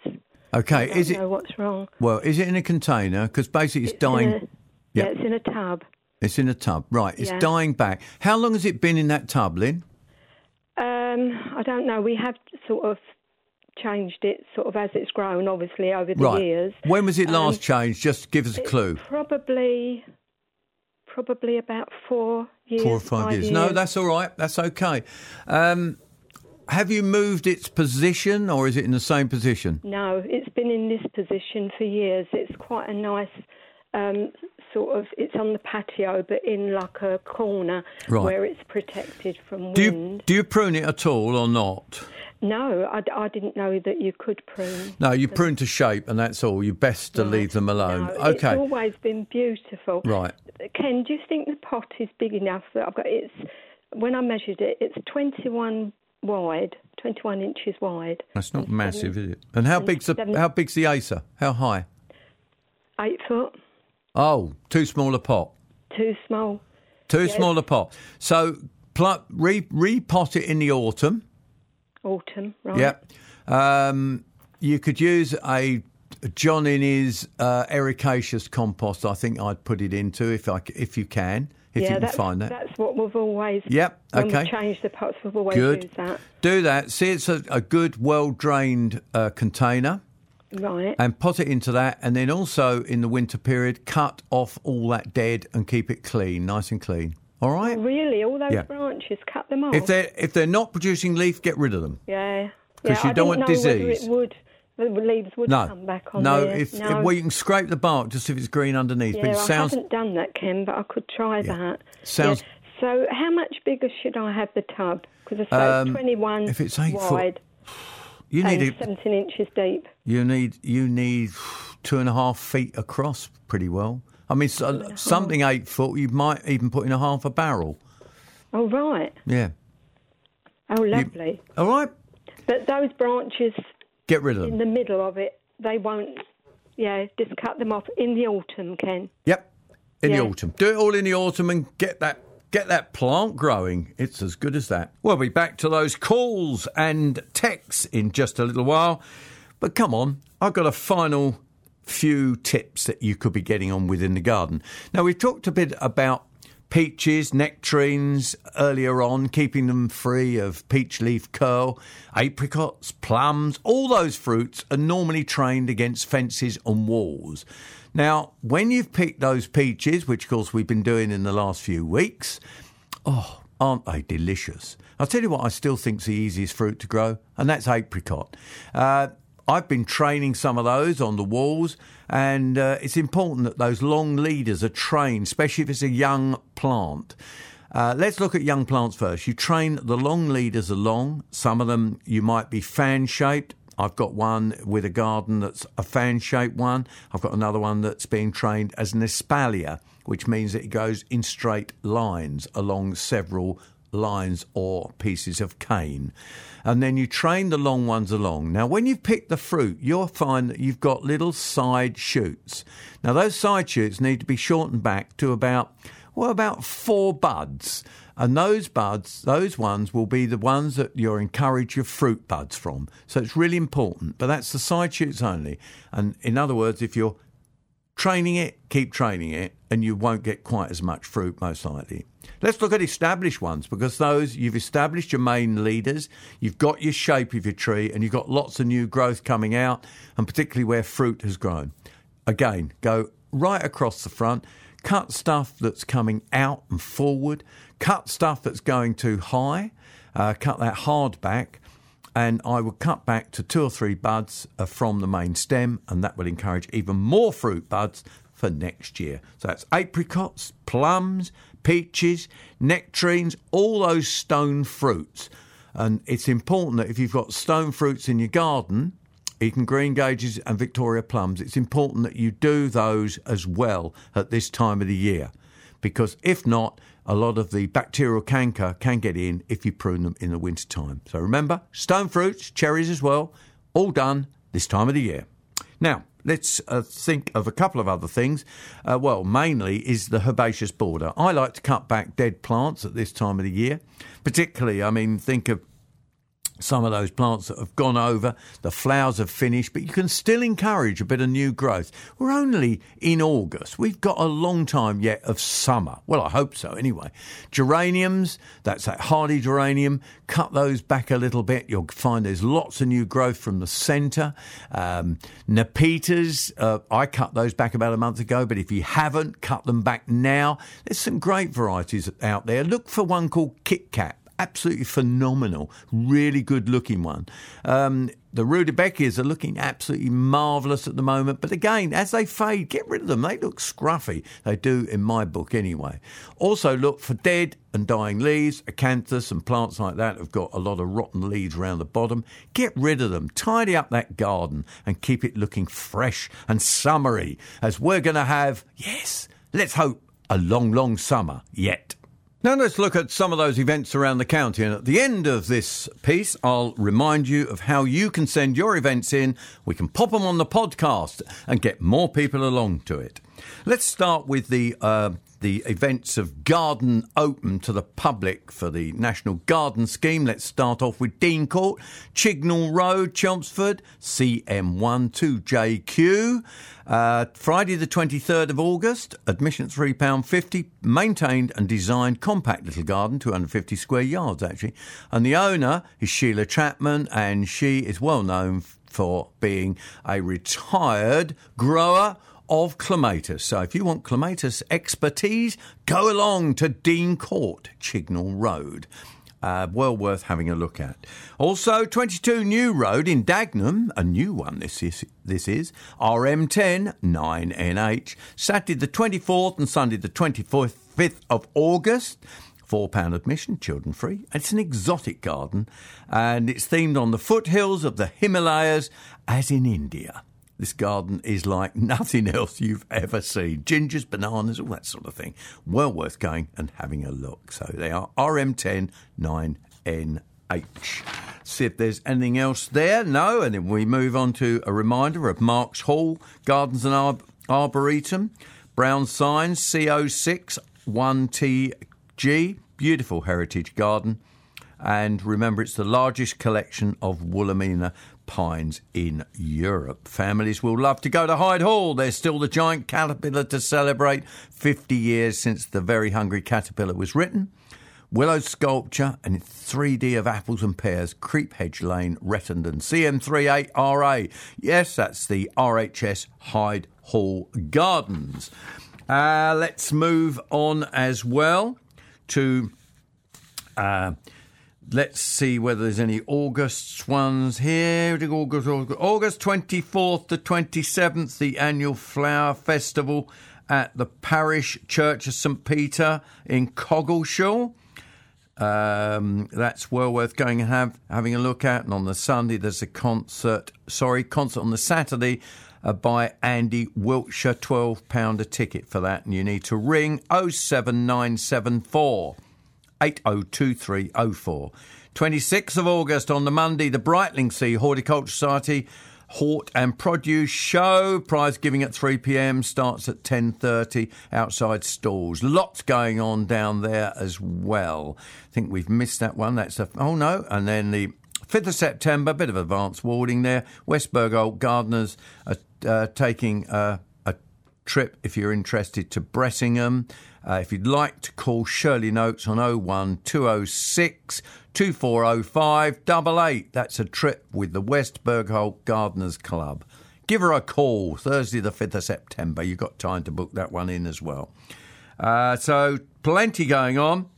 Okay. I don't Is it what's wrong. well? Is it in a container? Because basically, it's, in dying. a- yeah, it's in a tub. It's in a tub. Right. It's Yeah. dying back. How long has it been in that tub, Lynn? Um, I don't know. We have sort of changed it sort of as it's grown, obviously, over the right. years. When was it Um, last changed? Just give us a clue. Probably, probably about four years. Four or five years. No, that's all right. That's okay. Um, have you moved its position, or is it in the same position? No, it's been in this position for years. It's quite a nice um, sort of. It's on the patio, but in like a corner Right. where it's protected from Do wind. you do you prune it at all or not? No, I, I didn't know that you could prune. No, you prune to shape, and that's all. You best to leave them alone. No, okay. It's always been beautiful. Right. Ken, do you think the pot is big enough that I've got? It's when I measured it, it's 21 wide, 21 inches wide, That's not massive, is it? And how and big's the seven- how big's the Acer? How high? eight foot, Oh, too small a pot. too small. Too Yes. small a pot. So pl- re repot it in the autumn. Autumn, right? Yep. Um, you could use a John Innes uh, ericaceous compost. I think I'd put it into if I if you can if yeah, you can that's, find that. That's what we've always. Yep, When okay. we change the pots, we've always Good. used that. Do that. See, it's a, a good, well drained uh, container. Right. and pot it into that, and then also in the winter period, cut off all that dead and keep it clean, nice and clean. All right. Oh, really? All those Yeah. branches, cut them off. If they're if they're not producing leaf, get rid of them. yeah. 'Cause yeah, you I don't want disease. It would, the leaves would no, come back on no. there. If, no. if well, you can scrape the bark just if it's green underneath. yeah, but it I haven't done that, Ken, but I could try that. sounds- Yeah. So, how much bigger should I have the tub? Because I say Um, it's 21 if it's eight foot, you need and it. 17 inches deep. You need you need two and a half feet across, pretty well. I mean, so, something eight foot, you might even put in a half a barrel. Oh, right. Yeah. Oh, lovely. All right. But those branches Get rid of them. in the middle of it, they won't. Yeah, just cut them off in the autumn, Ken. Yep. In Yeah. the autumn. Do it all in the autumn and get that get that plant growing. It's as good as that. We'll be back to those calls and texts in just a little while. But come on, I've got a final few tips that you could be getting on with in the garden. Now we've talked a bit about peaches, nectarines earlier on, keeping them free of peach leaf curl, apricots, plums, all those fruits are normally trained against fences and walls. Now, when you've picked those peaches, which of course we've been doing in the last few weeks, oh, aren't they delicious? I'll tell you what I still think's the easiest fruit to grow, and that's apricot. Uh, I've been training some of those on the walls, and uh, it's important that those long leaders are trained, especially if it's a young plant. Uh, let's look at young plants first. You train the long leaders along. Some of them you might be fan shaped. I've got one with a garden that's a fan shaped one. I've got another one that's being trained as an espalier, which means that it goes in straight lines along several lines or pieces of cane. And then you train the long ones along. Now, when you've picked the fruit, you'll find that you've got little side shoots. Now, those side shoots need to be shortened back to about, well, about four buds. And those buds, those ones will be the ones that you'll encourage your fruit buds from. So it's really important. But that's the side shoots only. And in other words, if you're training it, keep training it, and you won't get quite as much fruit, most likely. Let's look at established ones because those you've established your main leaders, you've got your shape of your tree, and you've got lots of new growth coming out, and particularly where fruit has grown. Again, go right across the front, cut stuff that's coming out and forward, cut stuff that's going too high, uh, cut that hard back, and I will cut back to two or three buds uh, from the main stem, and that will encourage even more fruit buds for next year. So that's apricots, plums, peaches, nectarines, all those stone fruits. And it's important that if you've got stone fruits in your garden, Eton green gages and Victoria plums, it's important that you do those as well at this time of the year. Because if not, a lot of the bacterial canker can get in if you prune them in the winter time. So remember, stone fruits, cherries as well, all done this time of the year. Now, let's uh, think of a couple of other things. Uh, well, mainly is the herbaceous border. I like to cut back dead plants at this time of the year, particularly, I mean, think of some of those plants that have gone over, the flowers have finished, but you can still encourage a bit of new growth. We're only in August. We've got a long time yet of summer. Well, I hope so anyway. Geraniums, that's that hardy geranium, cut those back a little bit. You'll find there's lots of new growth from the centre. Um, Nepetas, uh, I cut those back about a month ago, but if you haven't, cut them back now. There's some great varieties out there. Look for one called Kit Kat absolutely phenomenal, really good looking one. Um, the Rudbeckias are looking absolutely marvellous at the moment, but again, as they fade, get rid of them. They look scruffy. They do in my book anyway. Also, look for dead and dying leaves, acanthus and plants like that have got a lot of rotten leaves around the bottom. Get rid of them, tidy up that garden, and keep it looking fresh and summery, as we're going to have, yes, let's hope, a long, long summer yet. Now let's look at some of those events around the county. And at the end of this piece, I'll remind you of how you can send your events in. We can pop them on the podcast and get more people along to it. Let's start with the uh, the events of Garden Open to the public for the National Garden Scheme. Let's start off with Dean Court, Chignall Road, Chelmsford, CM12JQ. Uh, Friday, the 23rd of August, admission £3.50, maintained and designed compact little garden, 250 square yards actually. And the owner is Sheila Chapman, and she is well known for being a retired grower of clematis. So if you want clematis expertise, go along to Dean Court, Chignall Road. Uh, well worth having a look at. Also, 22 New Road in Dagenham, a new one this is, this is RM10 9NH, Saturday the 24th and Sunday the 25th of August. £4 admission, children free. It's an exotic garden and it's themed on the foothills of the Himalayas, as in India. This garden is like nothing else you've ever seen. Gingers, bananas, all that sort of thing. Well worth going and having a look. So they are RM10 9NH. See if there's anything else there. No, and then we move on to a reminder of Marks Hall Gardens and Arb- Arboretum. Brown signs CO6 1TG. Beautiful heritage garden. And remember, it's the largest collection of Wollemi pines in Europe. Families will love to go to Hyde Hall. There's still the giant caterpillar to celebrate 50 years since The Very Hungry Caterpillar was written. Willow sculpture and 3D of apples and pears, Creep Hedge Lane, Rettendon, CM38RA. Yes, that's the RHS Hyde Hall Gardens. Uh, let's move on as well to. Uh, Let's see whether there's any August ones here. August, August, August 24th to 27th, the annual Flower Festival at the Parish Church of St Peter in Coggeshall. Um, that's well worth going and have having a look at. And on the Sunday, there's a concert. Sorry, concert on the Saturday uh, by Andy Wiltshire. Twelve pound a ticket for that, and you need to ring 07974 802304. 26th of August on the Monday, the Brightlingsea Horticulture Society Hort and Produce Show. Prize giving at 3 p.m. starts at 10:30 outside stalls. Lots going on down there as well. I think we've missed that one. That's a oh no, and then the 5th of September, a bit of advance warding there. West Bergholt Gardeners are uh, taking uh, a trip if you're interested to Bressingham. Uh, if you'd like to call Shirley Notes on 01206 2405 88, that's a trip with the West Bergholt Gardeners Club. Give her a call Thursday, the 5th of September. You've got time to book that one in as well. Uh, so, plenty going on.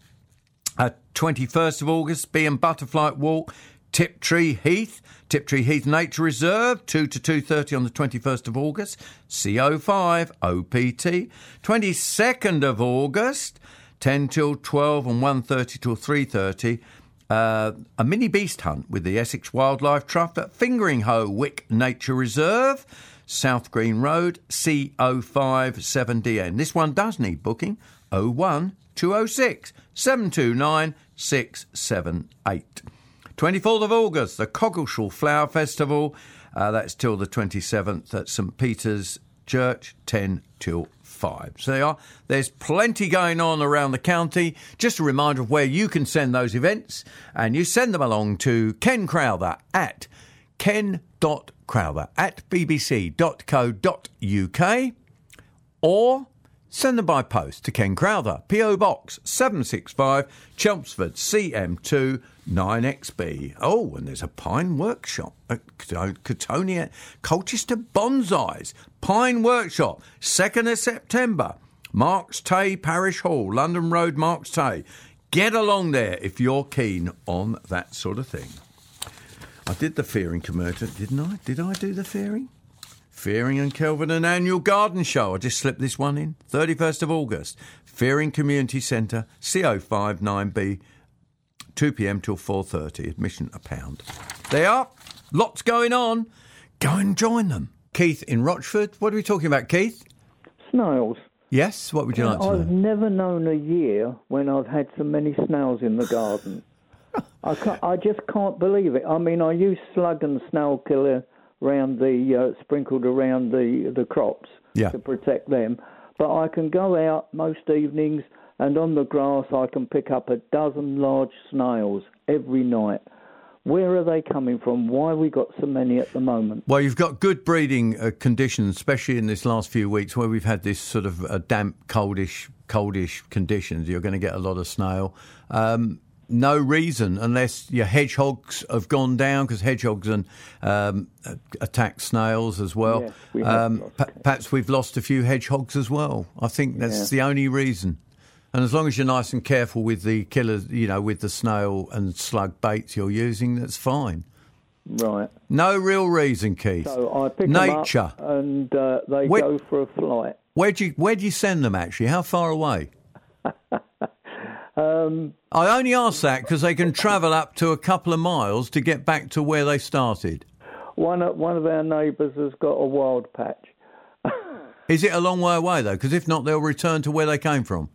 Uh, 21st of August, Bee and Butterfly Walk, Tiptree Heath. Tiptree Heath Nature Reserve, 2 to 2.30 on the 21st of August. CO5 OPT. 22nd of August, 10 till 12 and 1.30 till 3.30. uh, a mini beast hunt with the Essex Wildlife Trust at Fingringhoe Wick Nature Reserve, South Green Road, CO57DN. This one does need booking 01 206 729 678. 24th of August, the Coggeshall Flower Festival. Uh, that's till the 27th at St Peter's Church, 10 till 5. So there. There's plenty going on around the county. Just a reminder of where you can send those events, and you send them along to Ken Crowther at ken.crowther at bbc.co.uk or send them by post to Ken Crowther, P.O. Box 765, Chelmsford, CM2 9XB. Oh, and there's a Pine Workshop at Cotonia, uh, Colchester Bonsais. Pine Workshop, 2nd of September. Marks Tay Parish Hall, London Road, Marks Tay. Get along there if you're keen on that sort of thing. I did the Feering commercial, didn't I? Did I do the Feering? Feering and Kelvedon, an annual garden show. I just slipped this one in. 31st of August, Feering Community Centre, CO59B, 2 pm till 4.30. Admission a pound. They are. Lots going on. Go and join them. Keith in Rochford. What are we talking about, Keith? Snails. Yes, what would you like to I've never known a year when I've had so many snails in the garden. I can't, I just can't believe it. I mean, I use slug and snail killer around the uh, sprinkled around the the crops Yeah. to protect them, but I can go out most evenings and on the grass I can pick up a dozen large snails every night. Where are they coming from? Why have we got so many at the moment? Well, you've got good breeding uh, conditions, especially in this last few weeks where we've had this sort of uh, damp, coldish, coldish conditions. You're going to get a lot of snail. Um, no reason unless your hedgehogs have gone down because hedgehogs and um, attack snails as well. Yes, we um, pa- perhaps we've lost a few hedgehogs as well. I think that's Yeah. the only reason. And as long as you're nice and careful with the killer, you know, with the snail and slug baits you're using, that's fine. Right. No real reason, Keith. So I pick Nature. them up and uh, they Where- go for a flight. Where do you where do you send them actually? How far away? Um, I only ask that because they can travel up to a couple of miles to get back to where they started. One of, one of our neighbours has got a wild patch. Is it a long way away though? Because if not, they'll return to where they came from.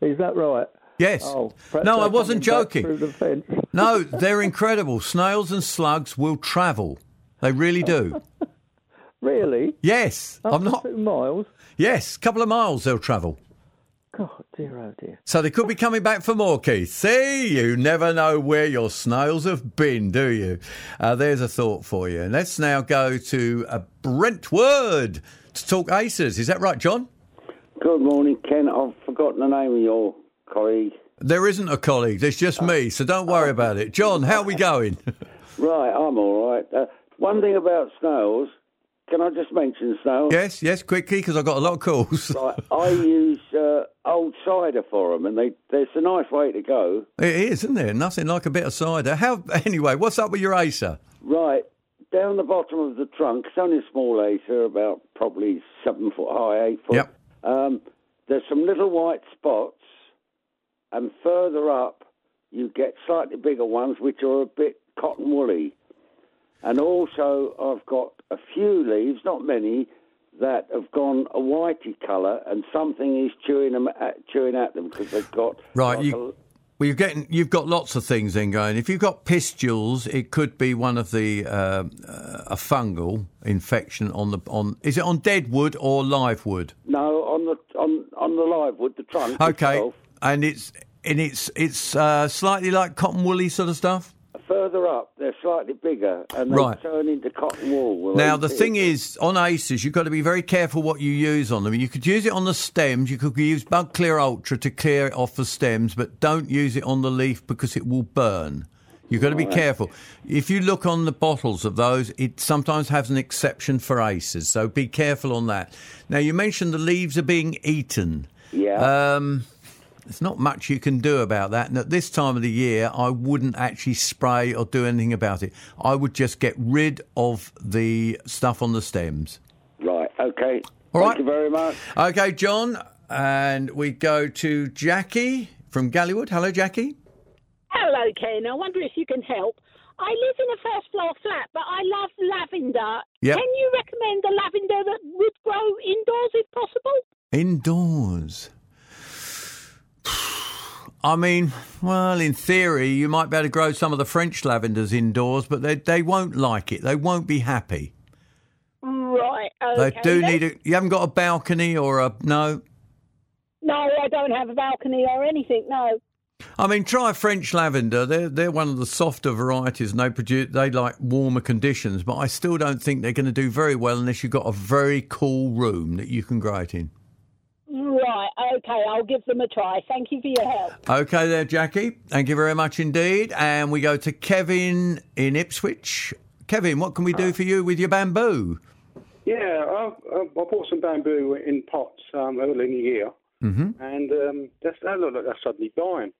Is that right? Yes. Oh, no, I wasn't joking. the. No, they're incredible. Snails and slugs will travel. They really do. Really? Yes, Up I'm not. two miles. Yes, a couple of miles they'll travel. God, dear, oh dear. So they could be coming back for more, Keith. See, you never know where your snails have been, do you? Uh, there's a thought for you. And let's now go to uh, Brentwood to talk acers. Is that right, John? Good morning, Ken. I've forgotten the name of your colleague. There isn't a colleague. There's just me, so don't worry about it. John, how are we going? Right, I'm all right. Uh, one thing about snails, can I just mention snails? yes, yes, quickly, because I've got a lot of calls. Right, I use uh, old cider for them, and they, there's a nice way to go. It is, isn't there? Nothing like a bit of cider. How? Anyway, what's up with your acer? Right, down the bottom of the trunk, it's only a small acer, about probably seven foot high, eight foot. Yep. Um, there's some little white spots, and further up, you get slightly bigger ones, which are a bit cotton woolly. And also, I've got a few leaves, not many, that have gone a whitey colour, and something is chewing them at, chewing at them because they've got Right, like you, well, you're getting, you've got lots of things then going. If you've got pustules, it could be one of the uh, uh, a fungal infection on the on. Is it on dead wood or live wood? no on the on on the live wood, the trunk. Okay, itself. and it's and it's it's uh, slightly like cotton woolly sort of stuff. Further up, they're slightly bigger, and they Right. turn into cotton wool. Now the thing is, on acers, you've got to be very careful what you use on them. You could use it on the stems. You could use Bug Clear Ultra to clear it off the stems, but don't use it on the leaf because it will burn. You've got to be Right. careful. If you look on the bottles of those, it sometimes has an exception for acers, so be careful on that. Now you mentioned the leaves are being eaten. Yeah. Um, there's not much you can do about that. And at this time of the year, I wouldn't actually spray or do anything about it. I would just get rid of the stuff on the stems. Right. Okay. All Thank right. you very much. Okay, John. And we go to Jackie from Gallywood. Hello, Jackie. Hello Hello, Ken. I wonder if you can help. I live in a first floor flat, but I love lavender. Yep. Can you recommend a lavender that would grow indoors if possible? Indoors. I mean, well, in theory, you might be able to grow some of the French lavenders indoors, but they they won't like it. They won't be happy. Right. Okay. They do need a. You haven't got a balcony or a no. No, I don't have a balcony or anything. No. I mean, try French lavender. They're they're one of the softer varieties, and they produce they like warmer conditions. But I still don't think they're going to do very well unless you've got a very cool room that you can grow it in. Right. Okay. I'll give them a try. Thank you for your help. Okay, there, Jackie. Thank you very much indeed. And we go to Kevin in Ipswich. Kevin, what can we do for you with your bamboo? Yeah, I, I I bought some bamboo in pots um, early in the year, hmm and um, that's, that looked like they're suddenly dying.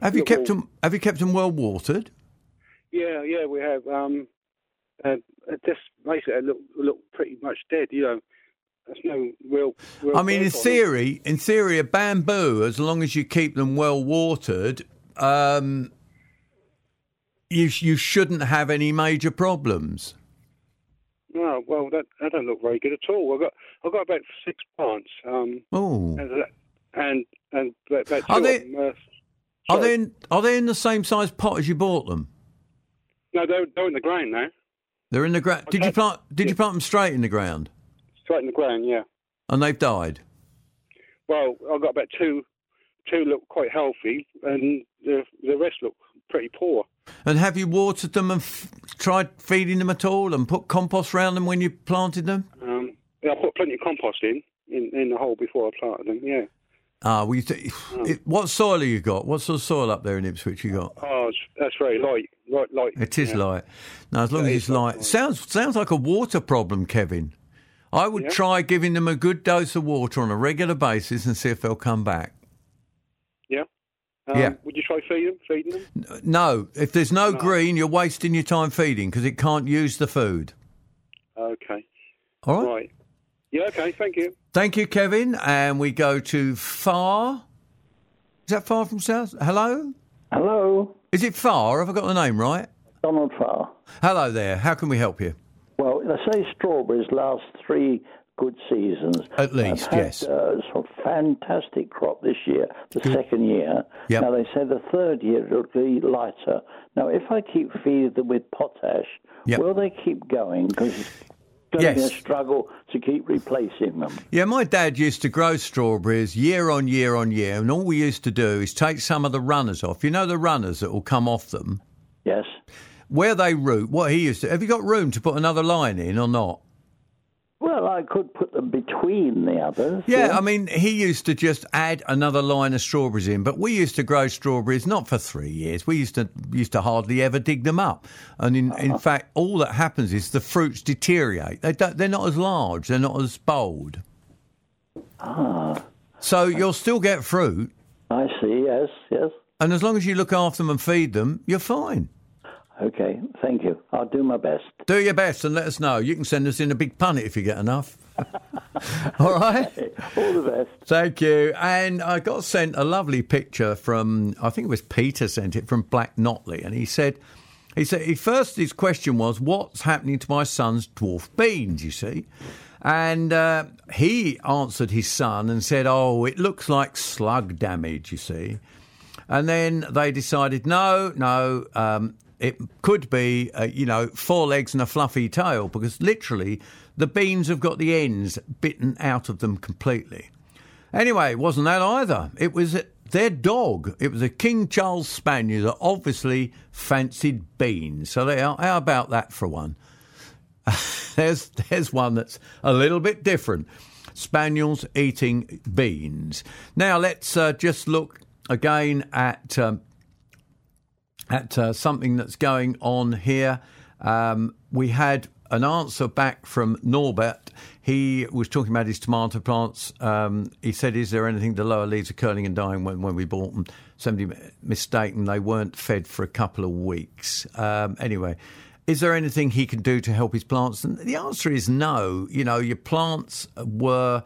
Have you kept them? Have you kept them well watered? Yeah, yeah, we have. Um, uh, it just makes it look look pretty much dead. You know, there's no real. real I mean, in growth on it. theory, in theory, a bamboo, as long as you keep them well watered, um, you you shouldn't have any major problems. No, well, that that don't look very good at all. I've got I've got about six plants. Um, Oh, and and and about Are they- them, uh, are they in, are they in the same size pot as you bought them? no, they're, they're in the ground now, They're in the ground. Did you plant? Did you plant them straight in the ground? Straight in the ground. Yeah. And they've died. Well, I've got about two, two look quite healthy, and the the rest look pretty poor. And have you watered them and f- tried feeding them at all and put compost around them when you planted them? Um, yeah, I put plenty of compost in, in in the hole before I planted them. Yeah. Ah, well, you th- it, what soil have you got? What sort of soil up there in Ipswich you got? Oh, it's, that's very light, light, light. It is yeah. light. Now, as long as it's light, sounds sounds like a water problem, Kevin. I would Yeah. try giving them a good dose of water on a regular basis and see if they'll come back. Yeah. Um, Yeah. Would you try feeding feeding them? No, if there's no, green, you're wasting your time feeding because it can't use the food. Okay. All right. Right. Yeah. Okay. Thank you. Thank you, Kevin. And we go to Far. Is that Far from South? Hello? Hello. Is it Far? Have I got the name right? Donald Farr. Hello there. How can we help you? Well, they say strawberries last three good seasons. At least, had, yes. Uh, sort of fantastic crop this year, the second year. Yep. Now they say the third year it'll be lighter. Now, if I keep feeding them with potash, Yep. will they keep going? Because it's going to be a struggle to keep replacing them. Yeah, my dad used to grow strawberries year on year on year, and all we used to do is take some of the runners off. You know the runners that will come off them? Yes. Where they root, what he used to. Have you got room to put another line in or not? Well, I could put them between the others. Yeah, I mean, he used to just add another line of strawberries in, but we used to grow strawberries not for three years. We used to used to hardly ever dig them up, and in, in fact, all that happens is the fruits deteriorate. They don't, they're not as large, they're not as bold. Ah. So you'll still get fruit. I see. Yes. Yes. And as long as you look after them and feed them, you're fine. Okay. Thank you. I'll do my best. Do your best and let us know. You can send us in a big punnet if you get enough. All right. All the best. Thank you. And I got sent a lovely picture from I think it was Peter sent it from Black Notley, and he said he said he first his question was what's happening to my son's dwarf beans? You see. And uh, he answered his son and said, "Oh, it looks like slug damage. You see." And then they decided, no, no, um, it could be, uh, you know, four legs and a fluffy tail because literally the beans have got the ends bitten out of them completely. Anyway, it wasn't that either. It was their dog. It was a King Charles Spaniel that obviously fancied beans. So are, how about that for one? there's there's one that's a little bit different. Spaniels eating beans. Now let's uh, just look again at um, at uh, something that's going on here. Um, we had an answer back from Norbert. He was talking about his tomato plants. Um, he said, "Is there anything the lower leaves are curling and dying when, when we bought them?" Somebody mistaken; they weren't fed for a couple of weeks. Um, anyway, is there anything he can do to help his plants? And the answer is no. You know, your plants were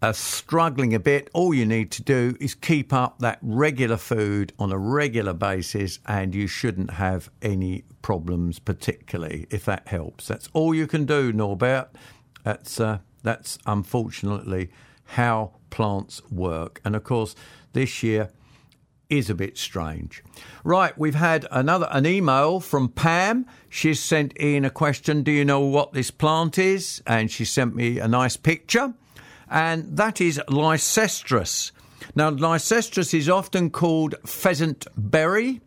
are struggling a bit, all you need to do is keep up that regular food on a regular basis, and you shouldn't have any problems, particularly if that helps. That's all you can do, Norbert. That's uh, that's unfortunately how plants work, and of course, this year is a bit strange. Right, we've had another an email from Pam. She's sent in a question, do you know what this plant is? And she sent me a nice picture. And that is Leycesteria. Now, Leycesteria is often called pheasant berry.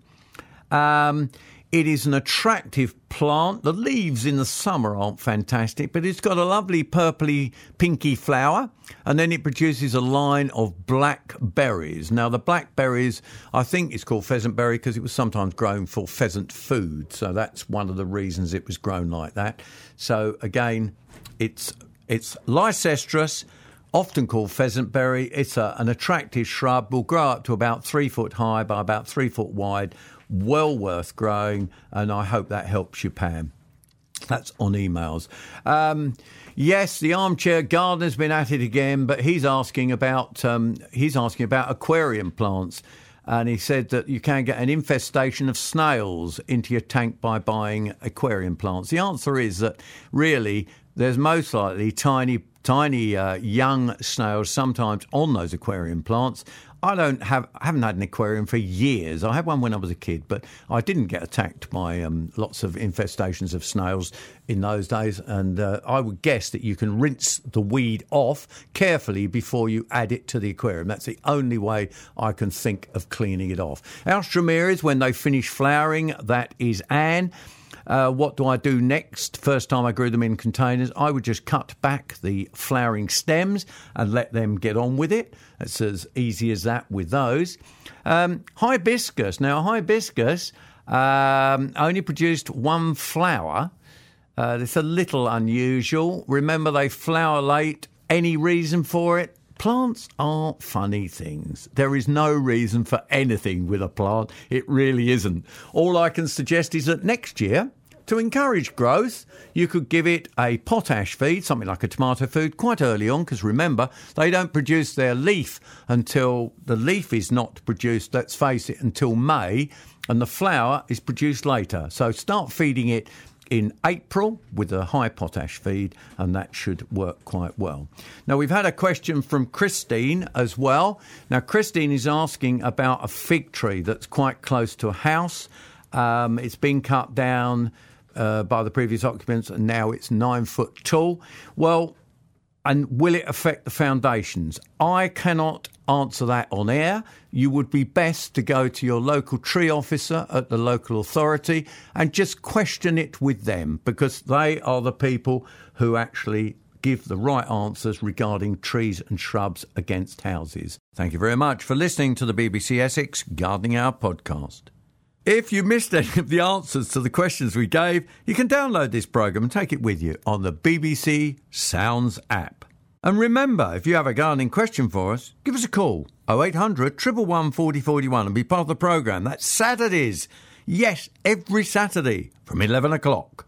Um, it is an attractive plant. The leaves in the summer aren't fantastic, but it's got a lovely purpley pinky flower, and then it produces a line of black berries. Now, the black berries, I think it's called pheasant berry because it was sometimes grown for pheasant food, so that's one of the reasons it was grown like that. So again, it's it's Leycesteria often called pheasant berry. It's a, an attractive shrub, will grow up to about three foot high by about three foot wide, well worth growing, and I hope that helps you, Pam. That's on emails. Um, yes, the armchair gardener's been at it again, but he's asking about um, he's asking about aquarium plants, and he said that you can get an infestation of snails into your tank by buying aquarium plants. The answer is that really there's most likely tiny tiny uh, young snails sometimes on those aquarium plants. I don't have I haven't had an aquarium for years. I had one when I was a kid, but I didn't get attacked by um, lots of infestations of snails in those days. And uh, I would guess that you can rinse the weed off carefully before you add it to the aquarium. That's the only way I can think of cleaning it off. Alstroemerias, when they finish flowering, that is Anne. Uh, what do I do next? First time I grew them in containers, I would just cut back the flowering stems and let them get on with it. It's as easy as that with those. Um, hibiscus. Now, hibiscus um, only produced one flower. Uh, it's a little unusual. Remember, they flower late. Any reason for it? Plants are funny things. There is no reason for anything with a plant. It really isn't. All I can suggest is that next year, to encourage growth, you could give it a potash feed, something like a tomato food, quite early on, because remember, they don't produce their leaf until the leaf is not produced, let's face it, until May, and the flower is produced later. So start feeding it in April with a high potash feed, and that should work quite well. Now, we've had a question from Christine as well. Now, Christine is asking about a fig tree that's quite close to a house. Um, it's been cut down uh, by the previous occupants, and now it's nine foot tall. Well, and will it affect the foundations? I cannot answer that on air. You would be best to go to your local tree officer at the local authority and just question it with them because they are the people who actually give the right answers regarding trees and shrubs against houses. Thank you very much for listening to the BBC Essex Gardening Hour podcast. If you missed any of the answers to the questions we gave, you can download this programme and take it with you on the BBC Sounds app. And remember, if you have a gardening question for us, give us a call 0800 111 4041 and be part of the programme. That's Saturdays. Yes, every Saturday from 11 o'clock.